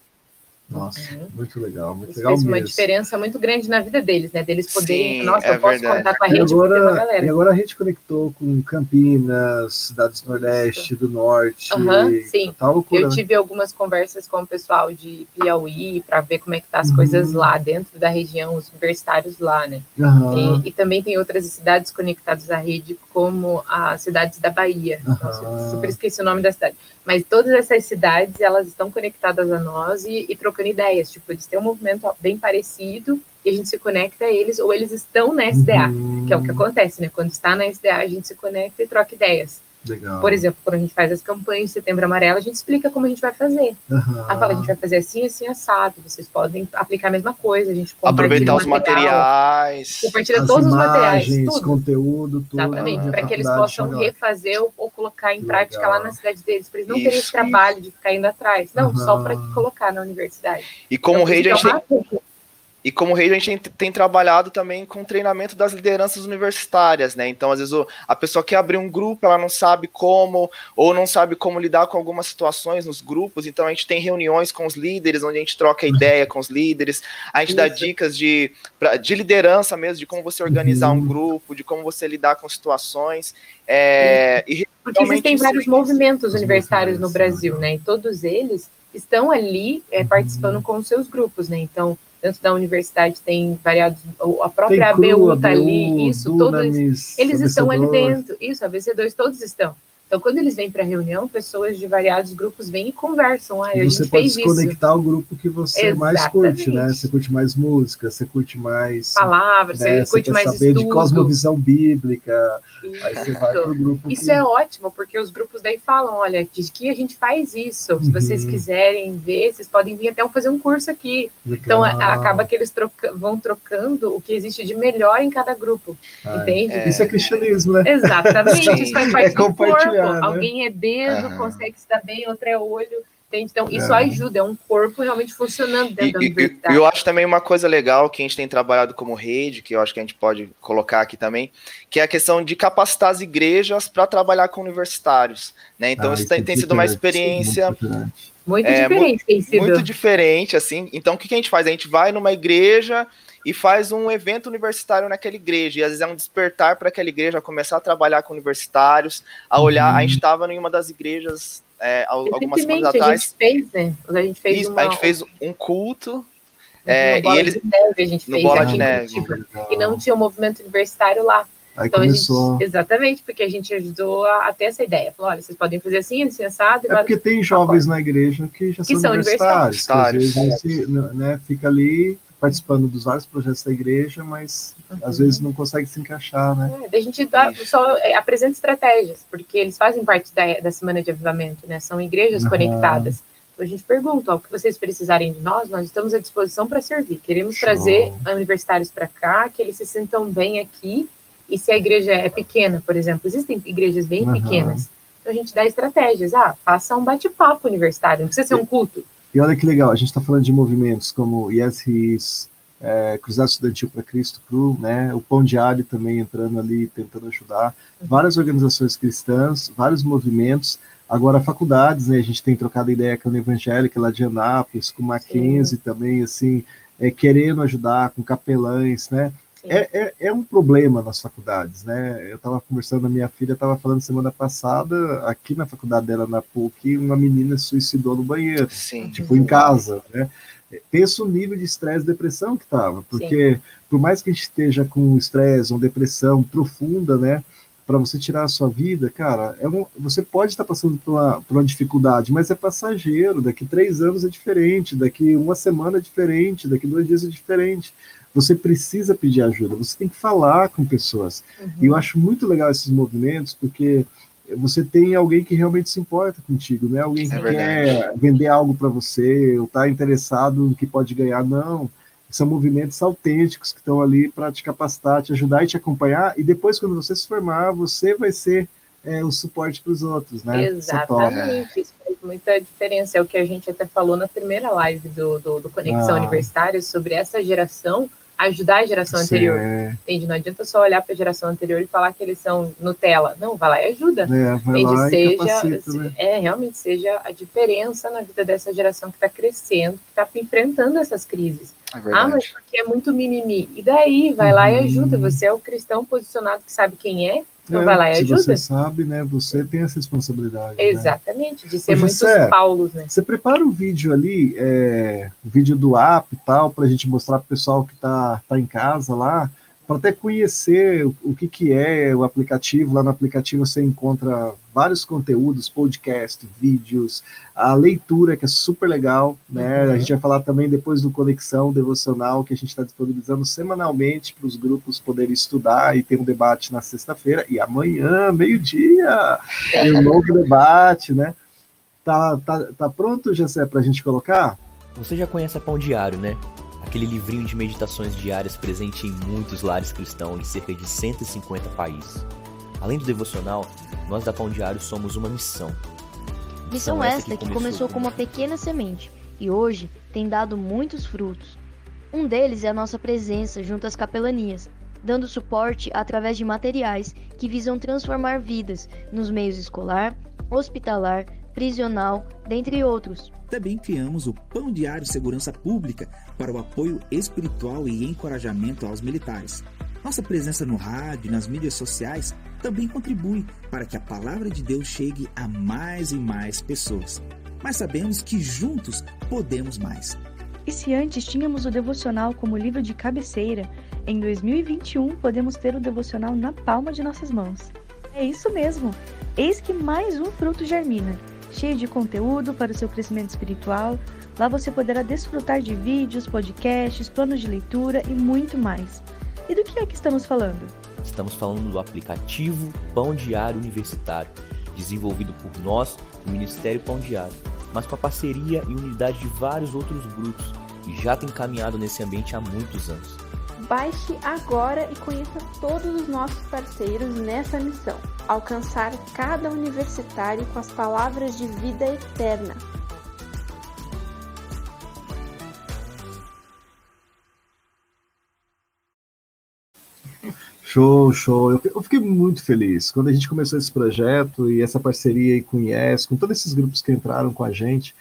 Nossa, uhum. muito legal, muito Isso legal fez mesmo. uma diferença muito grande na vida deles, né? Deles poderem, Sim, nossa, é eu posso verdade. contar com a rede, e agora, e agora a gente conectou com Campinas, cidades do Nordeste, Isso. do Norte. Uhum, sim, tá loucura, eu né? tive algumas conversas com o pessoal de Piauí para ver como é que tá as uhum. coisas lá, dentro da região, os universitários lá, né? Uhum. E, e, também tem outras cidades conectadas à rede, como as cidades da Bahia. Nossa, super esqueci o nome da cidade mas todas essas cidades, elas estão conectadas a nós e, e, trocando ideias, tipo, eles têm um movimento bem parecido e a gente se conecta a eles, ou eles estão na SDA, uhum. que é o que acontece, né? Quando está na SDA, a gente se conecta e troca ideias. Legal. Por exemplo, quando a gente faz as campanhas de Setembro Amarelo, a gente explica como a gente vai fazer. Uhum. A fala, a gente vai fazer assim, assim, assado. Vocês podem aplicar a mesma coisa. A gente Aproveitar os materiais. Compartilha todos imagens, os materiais. Tudo. conteúdo, tudo. Exatamente. Para que eles possam refazer ou, ou, colocar em prática Legal. lá na cidade deles. Para eles não terem esse trabalho de ficar indo atrás. Não, uhum. só para colocar na universidade. E como então, rede, a gente tem... E como rede, a gente tem trabalhado também com treinamento das lideranças universitárias, né? Então, às vezes, a pessoa quer abrir um grupo, ela não sabe como, ou não sabe como lidar com algumas situações nos grupos. Então, a gente tem reuniões com os líderes, onde a gente troca ideia com os líderes, a gente Isso. dá dicas de, de liderança mesmo, de como você organizar um uhum. grupo, de como você lidar com situações. É, e Porque existem vários movimentos universitários no Brasil, né? E todos eles estão ali é, participando com os seus grupos, né? Então, dentro da universidade tem variados, a própria ABU está ali, isso, todos eles estão ali dentro, isso, a BC2 todos estão. Então, quando eles vêm para a reunião, pessoas de variados grupos vêm e conversam. Ah, você pode se conectar ao grupo que você Exatamente. mais curte, né? Você curte mais música, você curte mais. Palavras, né? você curte você mais saber estudo. de cosmovisão bíblica. Isso. Aí você vai pro grupo. Isso que... é ótimo, porque os grupos daí falam: olha, de que a gente faz isso. Uhum. Se vocês quiserem ver, vocês podem vir até fazer um curso aqui. Legal. Então, acaba que eles troca... vão trocando o que existe de melhor em cada grupo. Ai, entende? É... Isso é cristianismo, né? Exatamente. Isso faz parte é do corpo né? Alguém é dedo, ah. consegue se dar bem, outro é olho. Entende? Então, isso é. ajuda, é um corpo realmente funcionando dentro e, da universidade. E eu acho também uma coisa legal que a gente tem trabalhado como rede, que eu acho que a gente pode colocar aqui também, que é a questão de capacitar as igrejas para trabalhar com universitários. Né? Então, ah, isso tem, tem sido uma experiência. Muito, é, diferente, muito, muito diferente, assim. Então, o que, que a gente faz? A gente vai numa igreja e faz um evento universitário naquela igreja. E às vezes é um despertar para aquela igreja começar a trabalhar com universitários, a olhar. Uhum. A gente estava em uma das igrejas é, algumas semanas atrás. A gente fez, né? A gente fez, Isso, uma... a gente fez um culto. É, e eles, neve, a gente no fez bola de neve. e não tinha um movimento universitário lá. Aí então, começou... Gente, exatamente, porque a gente ajudou a, a, ter essa ideia. Falou, olha, vocês podem fazer assim, assim, assado. É porque tem jovens na igreja que já que são, universitários. universitários. Que às vezes né, fica ali participando dos vários projetos da igreja, mas uhum. às vezes não consegue se encaixar, né? É, a gente dá, só é, apresenta estratégias, porque eles fazem parte da, da semana de avivamento, né? São igrejas uhum. conectadas. Então a gente pergunta, ó, o que vocês precisarem de nós, nós estamos à disposição para servir. Queremos Show. trazer universitários para cá, que eles se sintam bem aqui. E se a igreja é pequena, por exemplo, existem igrejas bem uhum. pequenas, então a gente dá estratégias. Ah, faça um bate-papo universitário, não precisa ser um culto e olha que legal, a gente está falando de movimentos como Yes His, é, Cruzado Estudantil para Cristo Cru, né, o Pão Diário também entrando ali, tentando ajudar, várias organizações cristãs, vários movimentos, agora faculdades, né, a gente tem trocado ideia com a Evangélica lá de Anápolis, com Mackenzie Sim. também, assim, é, querendo ajudar, com capelães, né, é, é, é, um problema nas faculdades, né? Eu estava conversando, a minha filha estava falando semana passada, aqui na faculdade dela, na PUC, uma menina se suicidou no banheiro, Sim. tipo, em casa, né? Pensa o nível de estresse e depressão que estava, porque Sim. por mais que a gente esteja com estresse ou depressão profunda, né? Para você tirar a sua vida, cara, é um, você pode estar passando por uma, por uma dificuldade, mas é passageiro. Daqui três anos é diferente, daqui uma semana é diferente, daqui dois dias é diferente você precisa pedir ajuda, você tem que falar com pessoas. Uhum. E eu acho muito legal esses movimentos, porque você tem alguém que realmente se importa contigo, não é alguém que é quer vender algo para você, ou está interessado no que pode ganhar, não. São movimentos autênticos que estão ali para te capacitar, te ajudar e te acompanhar, e depois, quando você se formar, você vai ser é, o suporte para os outros, né? Exatamente, isso faz muita diferença. É o que a gente até falou na primeira live do, do, do Conexão ah. Universitária sobre essa geração ajudar a geração Sim, anterior. É. Entende? Não adianta só olhar para a geração anterior e falar que eles são Nutella. Não, vai lá e ajuda. É, vai Entende? Lá seja, capacita, né? é, realmente seja a diferença na vida dessa geração que está crescendo, que está enfrentando essas crises. É ah, mas porque é muito mimimi. E daí, vai uhum. lá e ajuda. Você é o cristão posicionado que sabe quem é, é, vai lá e ajuda. Se você sabe, né? Você tem essa responsabilidade. Né? Exatamente, né? de ser muitos é, Paulos, né? Você prepara um vídeo ali, é, um vídeo do app e tal, para a gente mostrar para o pessoal que está tá em casa lá, para até conhecer o, o, que, que é o aplicativo. Lá no aplicativo você encontra vários conteúdos, podcast, vídeos, a leitura, que é super legal, né? Uhum. A gente vai falar também depois do Conexão Devocional, que a gente está disponibilizando semanalmente para os grupos poderem estudar e ter um debate na sexta-feira, e amanhã, meio-dia, tem um novo debate, né? Tá, tá, tá pronto, Jessé, para a gente colocar? Você já conhece a Pão Diário, né? Aquele livrinho de meditações diárias presente em muitos lares cristãos em cerca de 150 países. Além do devocional, nós da Pão Diário somos uma missão. Missão, esta que começou, que começou com uma pequena semente e hoje tem dado muitos frutos. Um deles é a nossa presença junto às capelanias, dando suporte através de materiais que visam transformar vidas nos meios escolar, hospitalar, prisional, dentre outros. Também criamos o Pão Diário Segurança Pública para o apoio espiritual e encorajamento aos militares. Nossa presença no rádio e nas mídias sociais também contribui para que a palavra de Deus chegue a mais e mais pessoas. Mas sabemos que juntos podemos mais. E se antes tínhamos o devocional como livro de cabeceira, em 2021 podemos ter o devocional na palma de nossas mãos. É isso mesmo! Eis que mais um fruto germina cheio de conteúdo para o seu crescimento espiritual. Lá você poderá desfrutar de vídeos, podcasts, planos de leitura e muito mais. E do que é que estamos falando? Estamos falando do aplicativo Pão Diário Universitário, desenvolvido por nós, o Ministério Pão Diário, mas com a parceria e unidade de vários outros grupos que já têm caminhado nesse ambiente há muitos anos. Baixe agora e conheça todos os nossos parceiros nessa missão alcançar cada universitário com as palavras de vida eterna. Show, show. Eu, fiquei muito feliz quando a gente começou esse projeto e essa parceria com o IES, com todos esses grupos que entraram com a gente.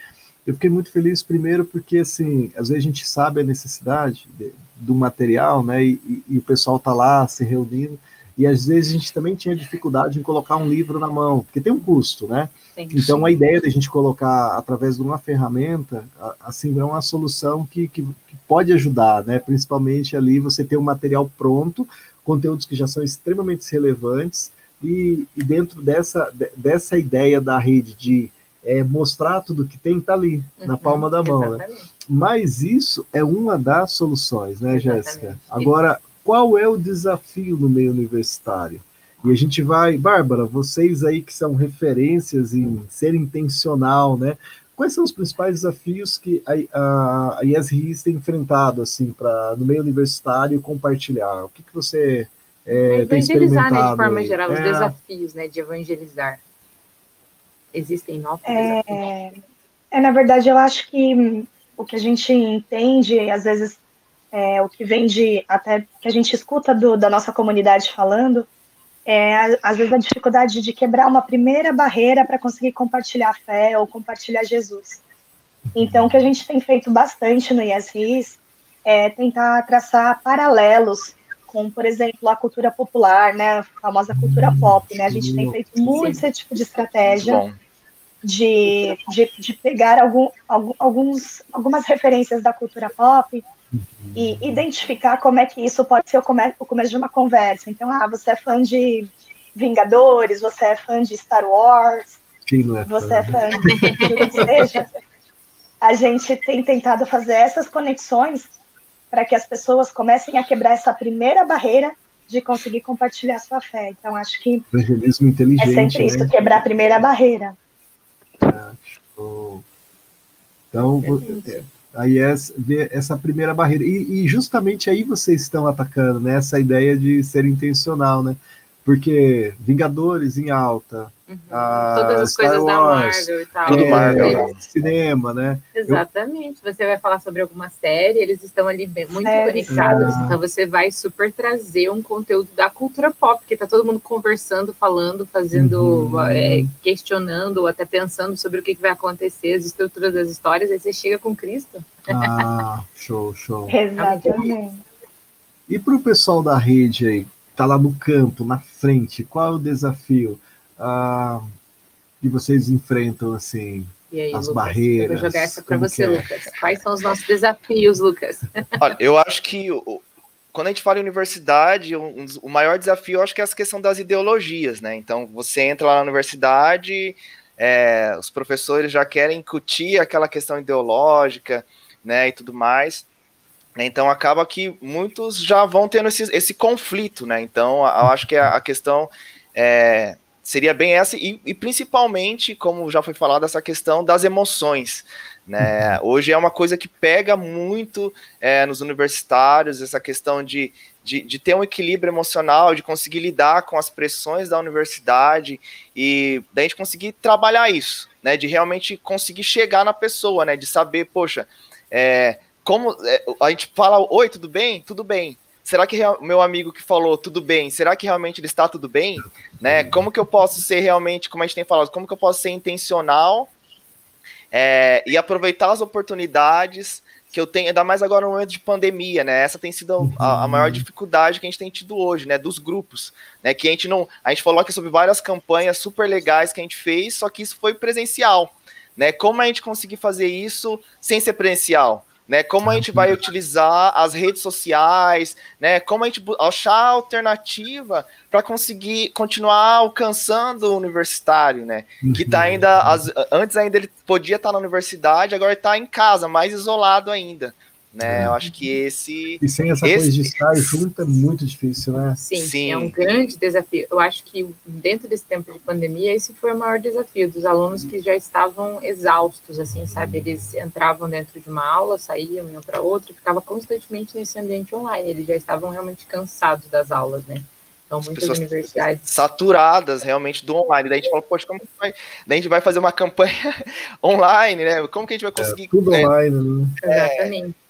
Eu fiquei muito feliz, primeiro, porque, assim, às vezes a gente sabe a necessidade de, do material, né, e, e, o pessoal tá lá se reunindo, e às vezes a gente também tinha dificuldade em colocar um livro na mão, porque tem um custo, né? Sim, então a ideia da gente colocar através de uma ferramenta, assim, é uma solução que, que, que, pode ajudar, né? Principalmente ali você ter um material pronto, conteúdos que já são extremamente relevantes, e, e dentro dessa, dessa ideia da rede de é, mostrar tudo que tem, tá ali, uhum, na palma da mão, né? exatamente. né? Mas isso é uma das soluções, né, Jéssica? Agora, qual é o desafio no meio universitário? E a gente vai, Bárbara, vocês aí que são referências em ser intencional, né? Quais são os principais desafios que a, a, a ISRIs tem enfrentado, assim, para no meio universitário compartilhar? O que, que você é, é tem experimentado? Né, de forma aí? geral, os é... desafios, né, de evangelizar. Existem novos é... desafios? É, na verdade, eu acho que o que a gente entende, às vezes, é, o que vem de, até que a gente escuta do, da nossa comunidade falando, é às vezes a dificuldade de quebrar uma primeira barreira para conseguir compartilhar a fé ou compartilhar Jesus. Então, o que a gente tem feito bastante no ISRIS é tentar traçar paralelos com, por exemplo, a cultura popular, né, a famosa cultura pop, né? A gente tem feito muito esse tipo de estratégia de, de, de pegar algum, alguns, algumas referências da cultura pop e identificar como é que isso pode ser o, come o começo de uma conversa. Então, ah, você é fã de Vingadores, você é fã de Star Wars, é você é fã de que seja. A gente tem tentado fazer essas conexões para que as pessoas comecem a quebrar essa primeira barreira de conseguir compartilhar sua fé. Então, acho que Evangelismo inteligente, é sempre isso, né? quebrar a primeira barreira. Ah, então, é, Aí é essa primeira barreira. E, e, justamente aí vocês estão atacando, né? Essa ideia de ser intencional, né? Porque Vingadores em alta, uhum. Todas as Star coisas Wars, da Marvel e tal. Tudo é, Marvel. Cinema, né? Exatamente. Eu... Você vai falar sobre alguma série, eles estão ali bem, muito é, conectados. É. Então você vai super trazer um conteúdo da cultura pop, porque tá todo mundo conversando, falando, fazendo, uhum. é, questionando, ou até pensando sobre o que, que vai acontecer, as estruturas das histórias, aí você chega com Cristo. Ah, show, show. Exatamente. E para o pessoal da rede aí, tá lá no campo, na frente, qual é o desafio ah, que vocês enfrentam, assim, aí, as Lucas, barreiras? Eu vou jogar essa para você, é? Lucas. Quais são os nossos desafios, Lucas? Olha, eu acho que quando a gente fala em universidade, um, o maior desafio, eu acho que é essa questão das ideologias, né? Então, você entra lá na universidade, é, os professores já querem incutir aquela questão ideológica, né, e tudo mais. Né? Então, acaba que muitos já vão tendo esse, esse conflito, né? Então, eu acho que a, a questão é, seria bem essa, e, e, principalmente, como já foi falado, essa questão das emoções, né? Hoje é uma coisa que pega muito é, nos universitários, essa questão de, de, de, ter um equilíbrio emocional, de conseguir lidar com as pressões da universidade e da gente conseguir trabalhar isso, né? De realmente conseguir chegar na pessoa, né? De saber, poxa, é, como é, a gente fala, oi, tudo bem? Tudo bem. Será que o meu amigo que falou tudo bem, será que realmente ele está tudo bem? Né? Como que eu posso ser realmente, como a gente tem falado, como que eu posso ser intencional é, e aproveitar as oportunidades que eu tenho, ainda mais agora no momento de pandemia, né? Essa tem sido a, a, maior dificuldade que a gente tem tido hoje, né? Dos grupos, né? Que a gente não. A gente falou aqui sobre várias campanhas super legais que a gente fez, só que isso foi presencial. Né? Como a gente conseguir fazer isso sem ser presencial? Né? Como a gente vai utilizar as redes sociais, né? Como a gente achar alternativa para conseguir continuar alcançando o universitário, né? Que está ainda as, antes ainda ele podia estar tá na universidade, agora está em casa, mais isolado ainda. Né? Eu acho que esse. E sem essa esse, coisa de estar junto é muito difícil, né? Sim, Sim, é um grande desafio. Eu acho que dentro desse tempo de pandemia, esse foi o maior desafio dos alunos que já estavam exaustos, assim, sabe? Eles entravam dentro de uma aula, saíam, iam para outra, e ficava constantemente nesse ambiente online. Eles já estavam realmente cansados das aulas, né? Então, muitas universidades. Saturadas realmente do online. Daí a gente fala, poxa, como que vai. Daí a gente vai fazer uma campanha online, né? Como que a gente vai é, conseguir. É, tudo é, online, né? Exatamente.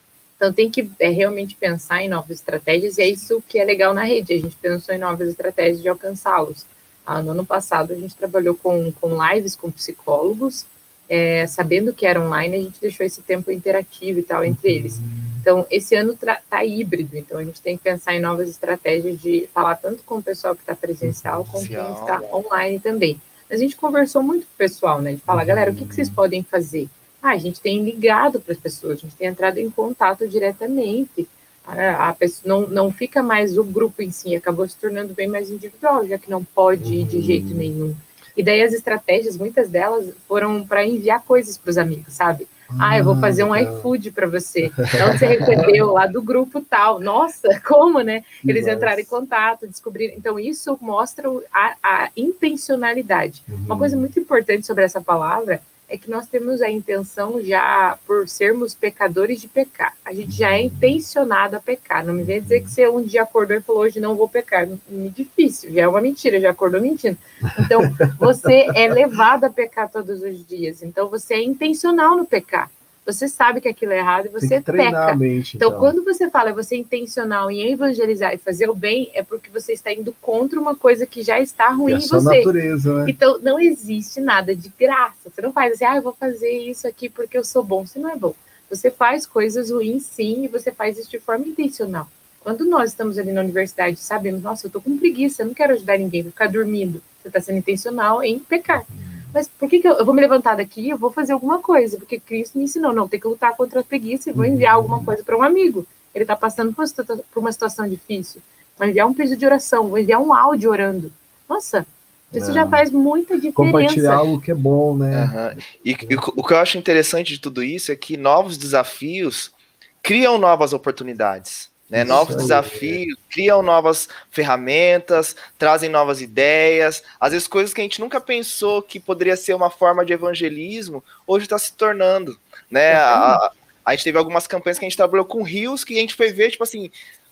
Então tem que é, realmente pensar em novas estratégias, e é isso que é legal na rede. A gente pensou em novas estratégias de alcançá-los. Ah, no ano passado a gente trabalhou com, com lives com psicólogos, é, sabendo que era online, a gente deixou esse tempo interativo e tal entre eles. Então, esse ano está híbrido, então a gente tem que pensar em novas estratégias de falar tanto com o pessoal que está presencial, como quem está online também. A gente conversou muito com o pessoal, né? De falar, galera, o que, que vocês podem fazer? Ah, a gente tem ligado para as pessoas, a gente tem entrado em contato diretamente. A, a pessoa não, não fica mais o grupo em si, acabou se tornando bem mais individual, já que não pode ir de jeito uhum. nenhum. E daí as estratégias, muitas delas foram para enviar coisas para os amigos, sabe? Ah, eu vou fazer um iFood para você. Então você recebeu lá do grupo tal. Nossa, como, né? Eles entraram em contato, descobriram. Então, isso mostra a, a intencionalidade. Uhum. Uma coisa muito importante sobre essa palavra é que nós temos a intenção já, por sermos pecadores de pecar, a gente já é intencionado a pecar. Não me vem dizer que você um dia acordou e falou, hoje não vou pecar. É difícil, já é uma mentira, já acordou mentindo. Então, você é levado a pecar todos os dias. Então, você é intencional no pecar você sabe que aquilo é errado e você peca. Mente, então, então, quando você fala você é intencional em evangelizar e fazer o bem, é porque você está indo contra uma coisa que já está ruim é em você. Natureza, né? Então, não existe nada de graça. Você não faz assim, ah, eu vou fazer isso aqui porque eu sou bom. Você não é bom. Você faz coisas ruins, sim, e você faz isso de forma intencional. Quando nós estamos ali na universidade, sabemos, nossa, eu estou com preguiça, eu não quero ajudar ninguém, vou ficar dormindo. Você está sendo intencional em pecar mas por que, que eu, eu, vou me levantar daqui eu vou fazer alguma coisa? Porque Cristo me ensinou, não, tem que lutar contra a preguiça e vou enviar alguma coisa para um amigo. Ele está passando por, por, uma situação difícil. Vou enviar um pedido de oração, vou enviar um áudio orando. Nossa, isso já faz muita diferença. Compartilhar algo que é bom, né? Uhum. E, e o que eu acho interessante de tudo isso é que novos desafios criam novas oportunidades. Né? Novos desafios, criam novas ferramentas, trazem novas ideias, às vezes coisas que a gente nunca pensou que poderia ser uma forma de evangelismo, hoje está se tornando. Né? A, a, gente teve algumas campanhas que a gente trabalhou com rios que a gente foi ver, tipo assim,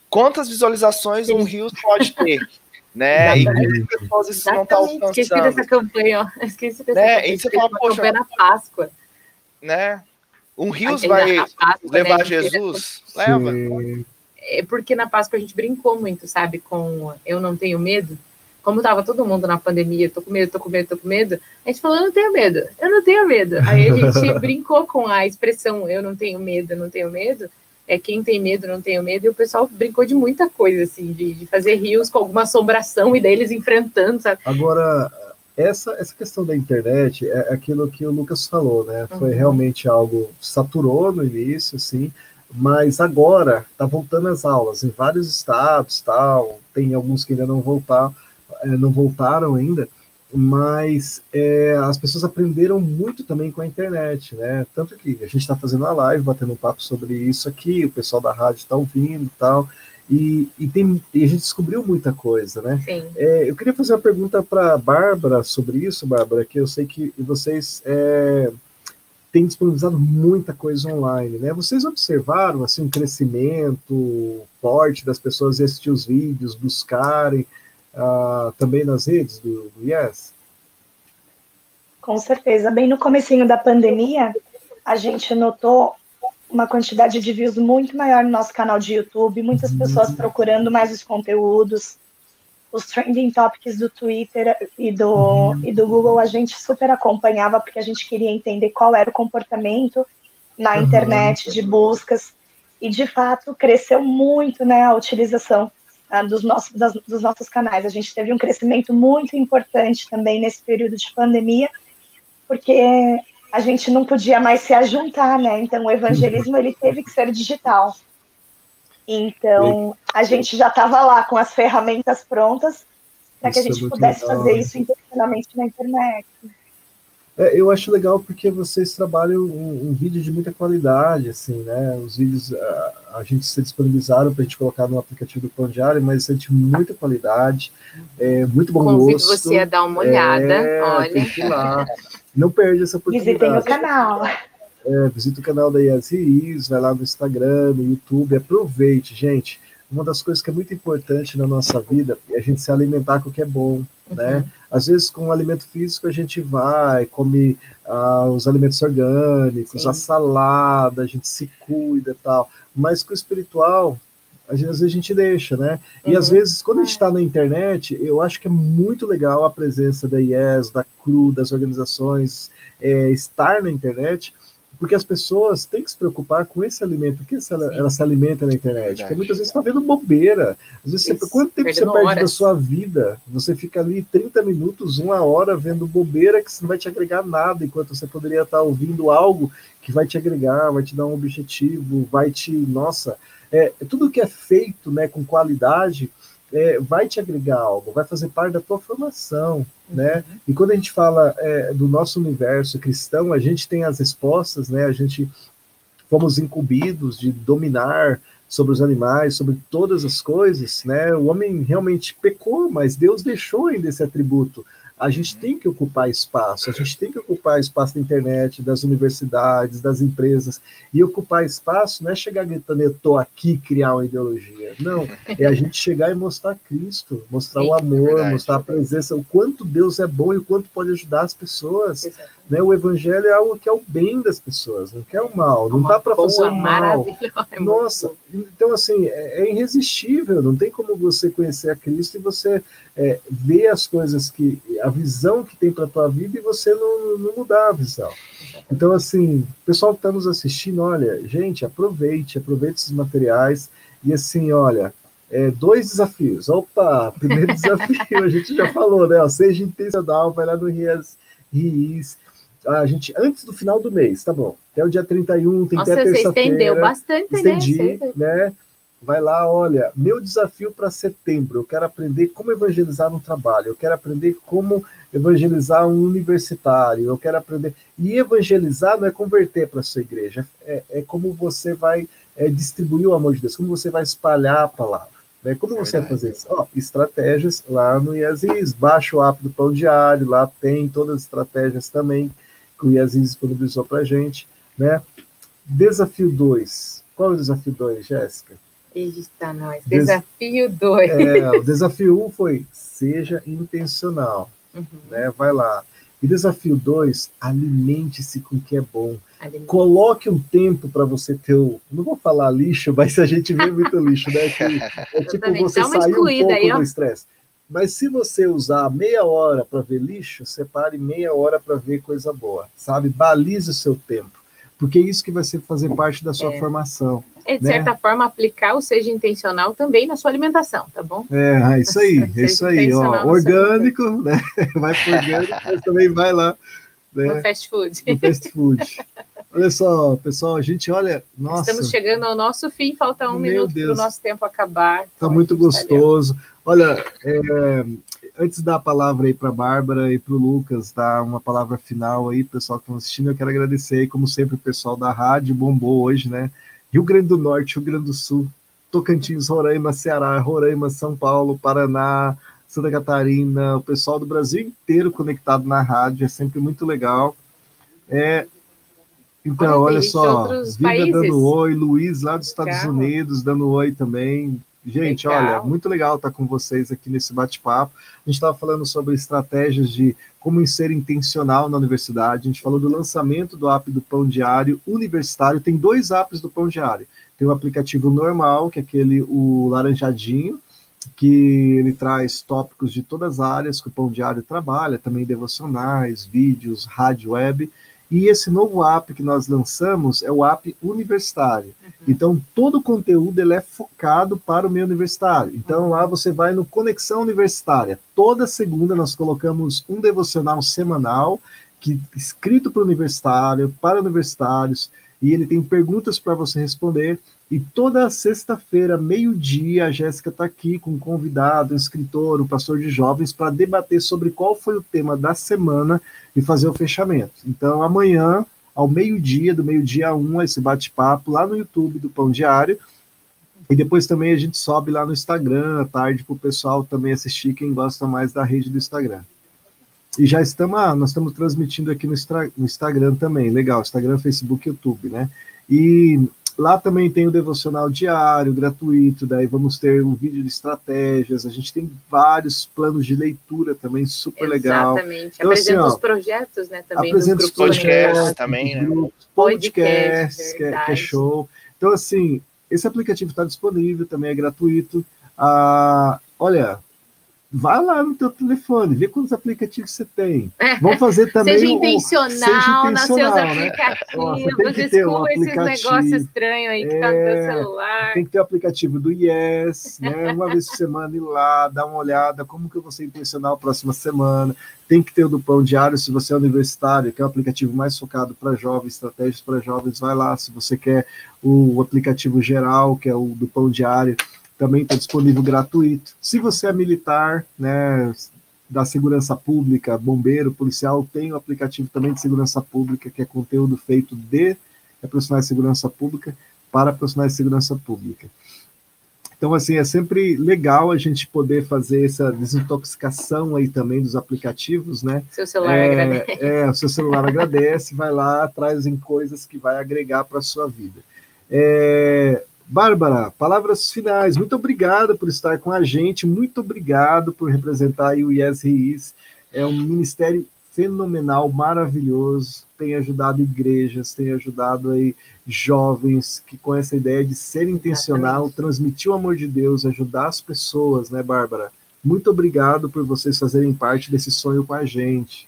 quantas visualizações um rios pode ter. né? E quantas pessoas isso não está alcançando. Esqueci dessa campanha, ó. Esqueci dessa né? campanha. E você fala, poxa, na Páscoa. Né? Um rios vai Páscoa, levar né? Jesus? Leva. Sim é porque na Páscoa a gente brincou muito, sabe, com eu não tenho medo. Como tava todo mundo na pandemia, tô com medo, tô com medo, tô com medo, a gente falou, eu não tenho medo, eu não tenho medo. Aí a gente brincou com a expressão eu não tenho medo, eu não tenho medo. É quem tem medo, não tenho medo, e o pessoal brincou de muita coisa, assim, de, de fazer rios com alguma assombração e daí eles enfrentando, sabe? Agora, essa, essa questão da internet é aquilo que o Lucas falou, né? Foi uhum. realmente algo saturou no início, assim, mas agora está voltando as aulas em vários estados, tal. Tem alguns que ainda não voltaram, é, não voltaram ainda, mas é, as pessoas aprenderam muito também com a internet, né? Tanto que a gente está fazendo uma live, batendo um papo sobre isso aqui, o pessoal da rádio está ouvindo tal. E, e, tem, e a gente descobriu muita coisa, né? Sim. É, eu queria fazer uma pergunta para a Bárbara sobre isso, Bárbara, que eu sei que vocês é, têm disponibilizado muita coisa online, né? Vocês observaram assim um crescimento forte das pessoas assistir os vídeos, buscarem uh, também nas redes do, do Yes? Com certeza. Bem no comecinho da pandemia, a gente notou uma quantidade de views muito maior no nosso canal de YouTube, muitas uhum. pessoas procurando mais os conteúdos, os trending topics do Twitter e do, uhum. e do Google a gente super acompanhava porque a gente queria entender qual era o comportamento na uhum. internet de buscas e de fato cresceu muito né, a utilização uh, dos, nossos, das, dos nossos canais. A gente teve um crescimento muito importante também nesse período de pandemia, porque a gente não podia mais se ajuntar, né? Então o evangelismo ele teve que ser digital. Então a gente já estava lá com as ferramentas prontas para que a gente é pudesse legal. fazer isso intencionalmente na internet. É, eu acho legal porque vocês trabalham um, um, vídeo de muita qualidade, assim, né? Os vídeos a, a gente se disponibilizaram para a gente colocar no aplicativo do Pão Diário, mas é de muita qualidade, é muito bom Convido gosto. você a dar uma olhada, é, olha. Tem que ir lá. Não perde essa oportunidade. Visitem o canal. É, visita o canal da Yas vai lá no Instagram, no YouTube, aproveite, gente. Uma das coisas que é muito importante na nossa vida é a gente se alimentar com o que é bom, né? Uhum. Às vezes com o alimento físico a gente vai, come ah, os alimentos orgânicos, Sim. a salada, a gente se cuida e tal, mas com o espiritual às vezes a gente deixa, né? E uhum. às vezes, quando a gente está na internet, eu acho que é muito legal a presença da IES, da CRU, das organizações, é, estar na internet, porque as pessoas têm que se preocupar com esse alimento, que ela, ela se alimenta na internet. Verdade. Porque muitas vezes está vendo bobeira. Às vezes, você, quanto tempo você perde da sua vida? Você fica ali 30 minutos, uma hora, vendo bobeira que não vai te agregar nada, enquanto você poderia estar ouvindo algo que vai te agregar, vai te dar um objetivo, vai te. Nossa, é, tudo que é feito né, com qualidade é, vai te agregar algo, vai fazer parte da tua formação, uhum. né? E quando a gente fala é, do nosso universo cristão, a gente tem as respostas, né? A gente fomos incumbidos de dominar sobre os animais, sobre todas as coisas, né? O homem realmente pecou, mas Deus deixou ainda esse atributo a gente tem que ocupar espaço, a gente tem que ocupar espaço da internet, das universidades, das empresas. E ocupar espaço não é chegar gritando, eu estou aqui, criar uma ideologia. Não, é a gente chegar e mostrar Cristo, mostrar Sim, o amor, é mostrar a presença, o quanto Deus é bom e o quanto pode ajudar as pessoas. Né? O evangelho é algo que é o bem das pessoas, não quer o mal, não dá para fazer o mal. É Nossa, então assim, é, é, irresistível, não tem como você conhecer a Cristo e você é, ver as coisas que, a visão que tem para a tua vida e você não, não mudar a visão. Então, assim, pessoal que está nos assistindo, olha, gente, aproveite, aproveite esses materiais e assim, olha, é, dois desafios. Opa, primeiro desafio, a gente já falou, né? Ó, seja intencional, vai lá no RIS a gente, antes do final do mês, tá bom. Até o dia 31, tem Nossa, até terça-feira. Você estendeu bastante, né? estendi, né? né? Vai lá, olha, meu desafio para setembro, eu quero aprender como evangelizar no trabalho, eu quero aprender como evangelizar um universitário, eu quero aprender. E evangelizar não é converter para a sua igreja, é, é como você vai é, distribuir o amor de Deus, como você vai espalhar a palavra. Né? Como você vai fazer isso? Ó, estratégias lá no IASIS, baixa o app do Pão Diário, lá tem todas as estratégias também que o Yazin disponibilizou para a gente. Né? Desafio 2. Qual é o desafio 2, Jéssica? Eita, nós. Desafio 2. É, o desafio 1 um foi seja intencional. Uhum. Né? Vai lá. E desafio 2, alimente-se com o que é bom. Alimente. Coloque um tempo para você ter o. Não vou falar lixo, mas a gente vê muito lixo, né? Que é tipo você sair um pouco aí, do estresse. Mas se você usar meia hora para ver lixo, separe meia hora para ver coisa boa, sabe? Balize o seu tempo, porque é isso que vai ser fazer parte da sua é. formação. É, de né? certa forma, aplicar o seja intencional também na sua alimentação, tá bom? É, é isso aí, é isso aí, ó, orgânico, né? Vai para orgânico, mas também vai lá. Né? No fast food. No fast food. Olha só, pessoal, a gente olha. Nossa, Estamos chegando ao nosso fim, falta um minuto para o nosso tempo acabar. Está muito gostoso. Olha, é, antes da palavra aí para a Bárbara e para o Lucas, dar uma palavra final aí, pessoal que estão assistindo, eu quero agradecer, como sempre, o pessoal da rádio bombou hoje, né? Rio Grande do Norte, Rio Grande do Sul, Tocantins, Roraima, Ceará, Roraima, São Paulo, Paraná, Santa Catarina, o pessoal do Brasil inteiro conectado na rádio, é sempre muito legal. É, então, olha só, Viva dando oi, Luiz lá dos Estados. Unidos dando oi também. Gente, legal. olha, muito legal estar com vocês aqui nesse bate-papo. A gente estava falando sobre estratégias de como ser intencional na universidade. A gente falou do lançamento do app do Pão Diário Universitário. Tem dois apps do Pão Diário. Tem o aplicativo normal, que é aquele o laranjadinho, que ele traz tópicos de todas as áreas que o Pão Diário trabalha, também devocionais, vídeos, rádio web. E esse novo app que nós lançamos é o app universitário. Uhum. Então, todo o conteúdo ele é focado para o meio universitário. Então, lá você vai no Conexão Universitária. Toda segunda nós colocamos um devocional semanal que escrito para o universitário, para universitários, e ele tem perguntas para você responder. E toda sexta-feira, meio-dia, a Jéssica está aqui com um convidado, um escritor, um pastor de jovens, para debater sobre qual foi o tema da semana e fazer o fechamento. Então, amanhã, ao meio-dia, do meio-dia a um, esse bate-papo lá no YouTube do Pão Diário. E depois também a gente sobe lá no Instagram à tarde para o pessoal também assistir, quem gosta mais da rede do Instagram. E já estamos, ah, nós estamos transmitindo aqui no, no Instagram também, legal, Instagram, Facebook, YouTube, né? E Lá também tem o devocional diário, gratuito, daí vamos ter um vídeo de estratégias, a gente tem vários planos de leitura também, super legal. Exatamente, então, apresenta assim, ó, os projetos, né, também apresenta os podcasts também, né? Podcasts, que, é, que é show. Então, assim, esse aplicativo está disponível, também é gratuito. Ah, olha, Vai lá no teu telefone, vê quantos aplicativos você tem. Vamos fazer também. seja intencional, o, seja intencional nos seus né? aplicativos. Desculpa esses negócios estranhos aí que é, tá no teu é, celular. Tem que ter o aplicativo do Yes, né? Uma vez por semana ir lá, dar uma olhada, como que eu vou ser intencional próxima semana. Tem que ter o do Pão Diário, se você é universitário, que é o aplicativo mais focado para jovens, estratégias para jovens, vai lá. Se você quer o aplicativo geral, que é o do Pão Diário também está disponível gratuito. Se você é militar, né, da segurança pública, bombeiro, policial, tem o aplicativo também de segurança pública, que é conteúdo feito de profissionais de segurança pública para profissionais de segurança pública. Então, assim, é sempre legal a gente poder fazer essa desintoxicação aí também dos aplicativos, né? Seu celular é, agradece. É, o seu celular agradece, vai lá, trazem coisas que vai agregar para a sua vida. É, Bárbara, palavras finais. Muito obrigado por estar com a gente, muito obrigado por representar o Yes Is. É um ministério fenomenal, maravilhoso, tem ajudado igrejas, tem ajudado aí jovens que com essa ideia de ser intencional, transmitir o amor de Deus, ajudar as pessoas, né, Bárbara? Muito obrigado por vocês fazerem parte desse sonho com a gente.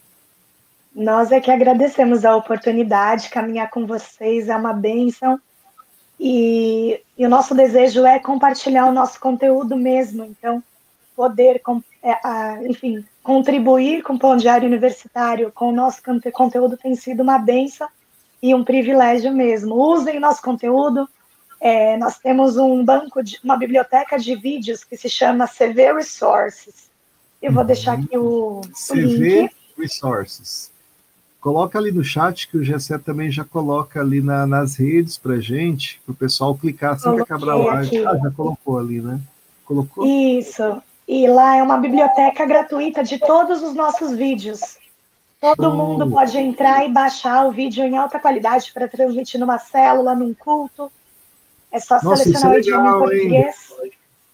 Nós é que agradecemos a oportunidade, caminhar com vocês é uma bênção e, e, o nosso desejo é compartilhar o nosso conteúdo mesmo, então poder, é, enfim, contribuir com o Pão Diário Universitário, com o nosso conteúdo tem sido uma benção e um privilégio mesmo. Usem o nosso conteúdo. É, nós temos um banco, de, uma biblioteca de vídeos que se chama CV Resources. Eu vou deixar aqui o, o CV link. Resources. Coloca ali no chat que o Gessé também já coloca ali na, nas redes para gente, para o pessoal clicar assim Coloquei que acabar a live. Ah, já colocou ali, né? Colocou? Isso. E lá é uma biblioteca gratuita de todos os nossos vídeos. Todo mundo pode entrar e baixar o vídeo em alta qualidade para transmitir numa célula, num culto. É só Nossa, selecionar é o idioma em português. Hein?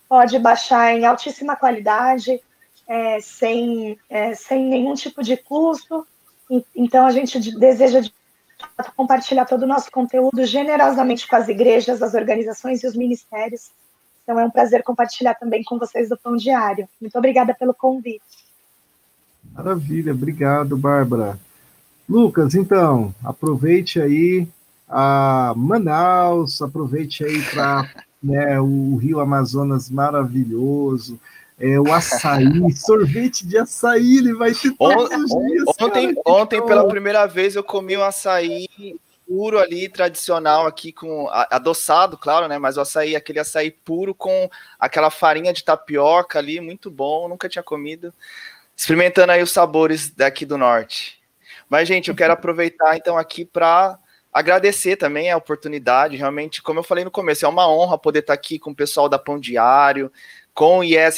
Pode baixar em altíssima qualidade, é, sem, é, sem nenhum tipo de custo. Então, a gente deseja compartilhar todo o nosso conteúdo generosamente com as igrejas, as organizações e os ministérios. Então, é um prazer compartilhar também com vocês do Pão Diário. Muito obrigada pelo convite. Maravilha, obrigado, Bárbara. Lucas, então, aproveite aí a Manaus, aproveite aí para né, o Rio Amazonas maravilhoso, é, o açaí, sorvete de açaí, ele vai ter todos os dias. Ontem, cara, ontem pela primeira vez, eu comi um açaí puro ali, tradicional aqui, com adoçado, claro, né? Mas o açaí, aquele açaí puro com aquela farinha de tapioca ali, muito bom, nunca tinha comido. Experimentando aí os sabores daqui do norte. Mas, gente, eu quero aproveitar então aqui para agradecer também a oportunidade. Realmente, como eu falei no começo, é uma honra poder estar aqui com o pessoal da Pão Diário, com Yes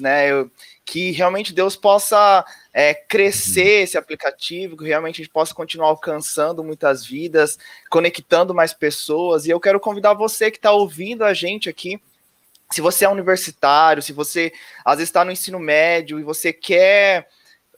né? Eu, que realmente Deus possa é, crescer esse aplicativo, que realmente a gente possa continuar alcançando muitas vidas, conectando mais pessoas. E eu quero convidar você que está ouvindo a gente aqui. Se você é universitário, se você às vezes está no ensino médio e você quer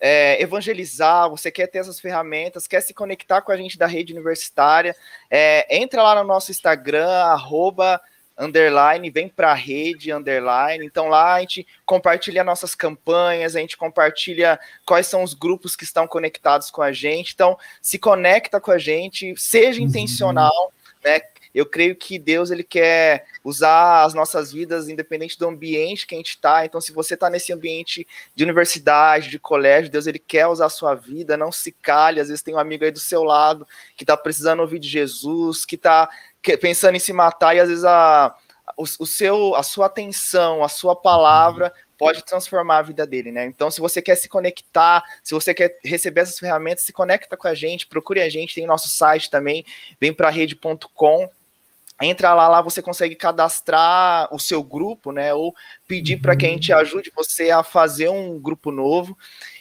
é, evangelizar, você quer ter essas ferramentas, quer se conectar com a gente da rede universitária, é, entra lá no nosso Instagram, arroba underline, vem para a rede, underline. Então lá a gente compartilha nossas campanhas, a gente compartilha quais são os grupos que estão conectados com a gente. Então, se conecta com a gente, seja uhum. intencional, né? Eu creio que Deus ele quer usar as nossas vidas independente do ambiente que a gente está. Então, se você está nesse ambiente de universidade, de colégio, Deus ele quer usar a sua vida. Não se cale. Às vezes tem um amigo aí do seu lado que está precisando ouvir de Jesus, que está pensando em se matar e às vezes a, o, o, seu, a sua atenção, a sua palavra pode transformar a vida dele, né? Então, se você quer se conectar, se você quer receber essas ferramentas, se conecta com a gente, procure a gente, tem nosso site também, vem para rede.com. Entra lá, lá você consegue cadastrar o seu grupo, né? Ou pedir para que a gente ajude você a fazer um grupo novo.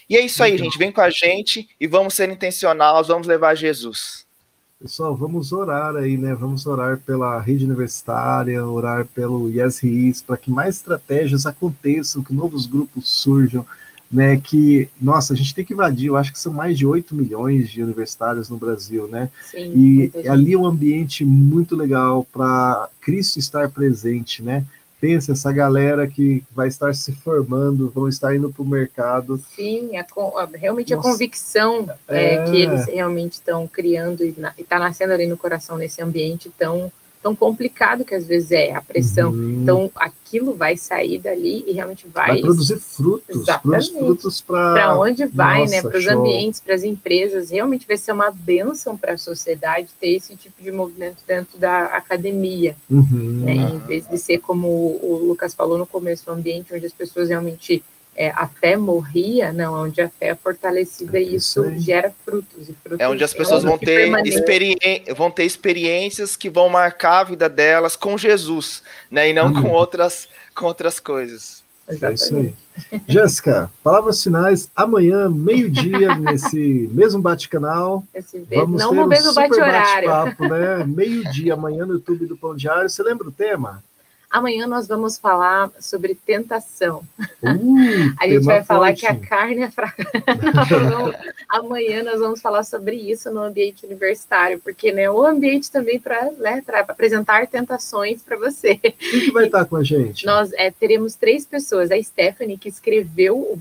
E é isso aí, gente. Vem com a gente e vamos ser intencionais, vamos levar Jesus. Pessoal, vamos orar aí, né? Vamos orar pela rede universitária, orar pelo Yes para que mais estratégias aconteçam, que novos grupos surjam, né? Que, nossa, a gente tem que invadir, eu acho que são mais de 8 milhões de universitários no Brasil, né? Sim, e ali é um ambiente muito legal para Cristo estar presente, né? Pensa essa galera que vai estar se formando, vão estar indo para o mercado. Sim, a, a, realmente Nossa. a convicção é... É, que eles realmente estão criando e está nascendo ali no coração nesse ambiente tão tão complicado que às vezes é a pressão. Uhum. Então, aquilo vai sair dali e realmente vai. Vai produzir frutos. Exatamente. frutos para. onde vai, né, Nossa, né? Para os ambientes, para as empresas. Realmente vai ser uma benção para a sociedade ter esse tipo de movimento dentro da academia. Uhum. Né? Em vez de ser como o Lucas falou no começo, um ambiente onde as pessoas realmente é, a fé morria, não, onde a fé é fortalecida e isso gera frutos, frutos. É onde as pessoas vão ter, vão ter experiências que vão marcar a vida delas com Jesus, né? E não com outras, com outras coisas. É isso aí. Jéssica, palavras finais, amanhã, meio-dia, nesse mesmo bate-canal. Vamos não ter um mesmo bate-horário. Bate né? Meio-dia amanhã no YouTube do Pão Diário. Você lembra o tema? Amanhã nós vamos falar sobre tentação. Uh, a gente vai falar forte. que a carne é fraca. Amanhã nós vamos falar sobre isso no ambiente universitário, porque né, o ambiente também para né, apresentar tentações para você. Quem vai estar com a gente? Nós é, teremos três pessoas. A Stephanie, que escreveu o,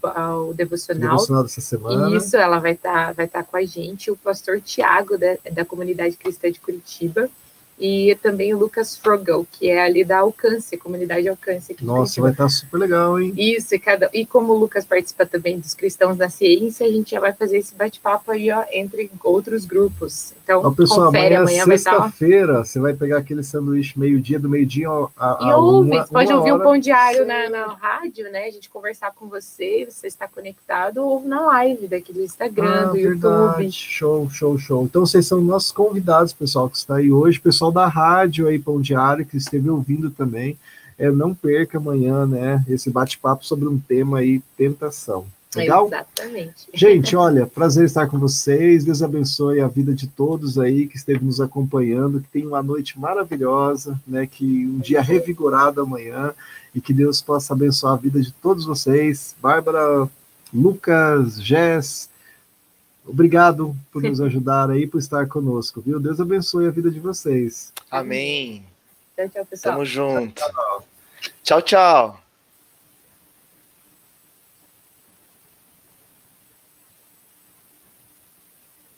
o devocional. O devocional dessa semana. Isso, ela vai estar vai estar com a gente. O pastor Tiago, da, da comunidade cristã de Curitiba e também o Lucas Frogel, que é ali da Alcance, comunidade Alcance. Nossa, vai estar super legal, hein? Isso, e, cada, e como o Lucas participa também dos cristãos da ciência, a gente já vai fazer esse bate-papo aí, ó, entre outros grupos. Então, ó, pessoal, confere, amanhã, amanhã sexta-feira, você vai pegar aquele sanduíche meio-dia, do meio-dia a, a, E ouve, uma, pode uma ouvir o um Pão Diário na, na rádio, né? A gente conversar com você, você está conectado, ou na live daquele Instagram, ah, do verdade. YouTube. Show, show, show. Então, vocês são nossos convidados, pessoal, que está aí hoje, pessoal pessoal da rádio aí, Pão Diário, que esteve ouvindo também. É, não perca amanhã, né, esse bate-papo sobre um tema aí, tentação. Legal? Exatamente. Gente, olha, prazer estar com vocês. Deus abençoe a vida de todos aí que esteve nos acompanhando. Que tenham uma noite maravilhosa, né? Que um dia revigorado amanhã e que Deus possa abençoar a vida de todos vocês. Bárbara, Lucas, Jess, Obrigado por nos ajudar aí, por estar conosco, viu? Deus abençoe a vida de vocês. Amém. Tchau, tchau, pessoal. Tamo junto. Tchau, tchau.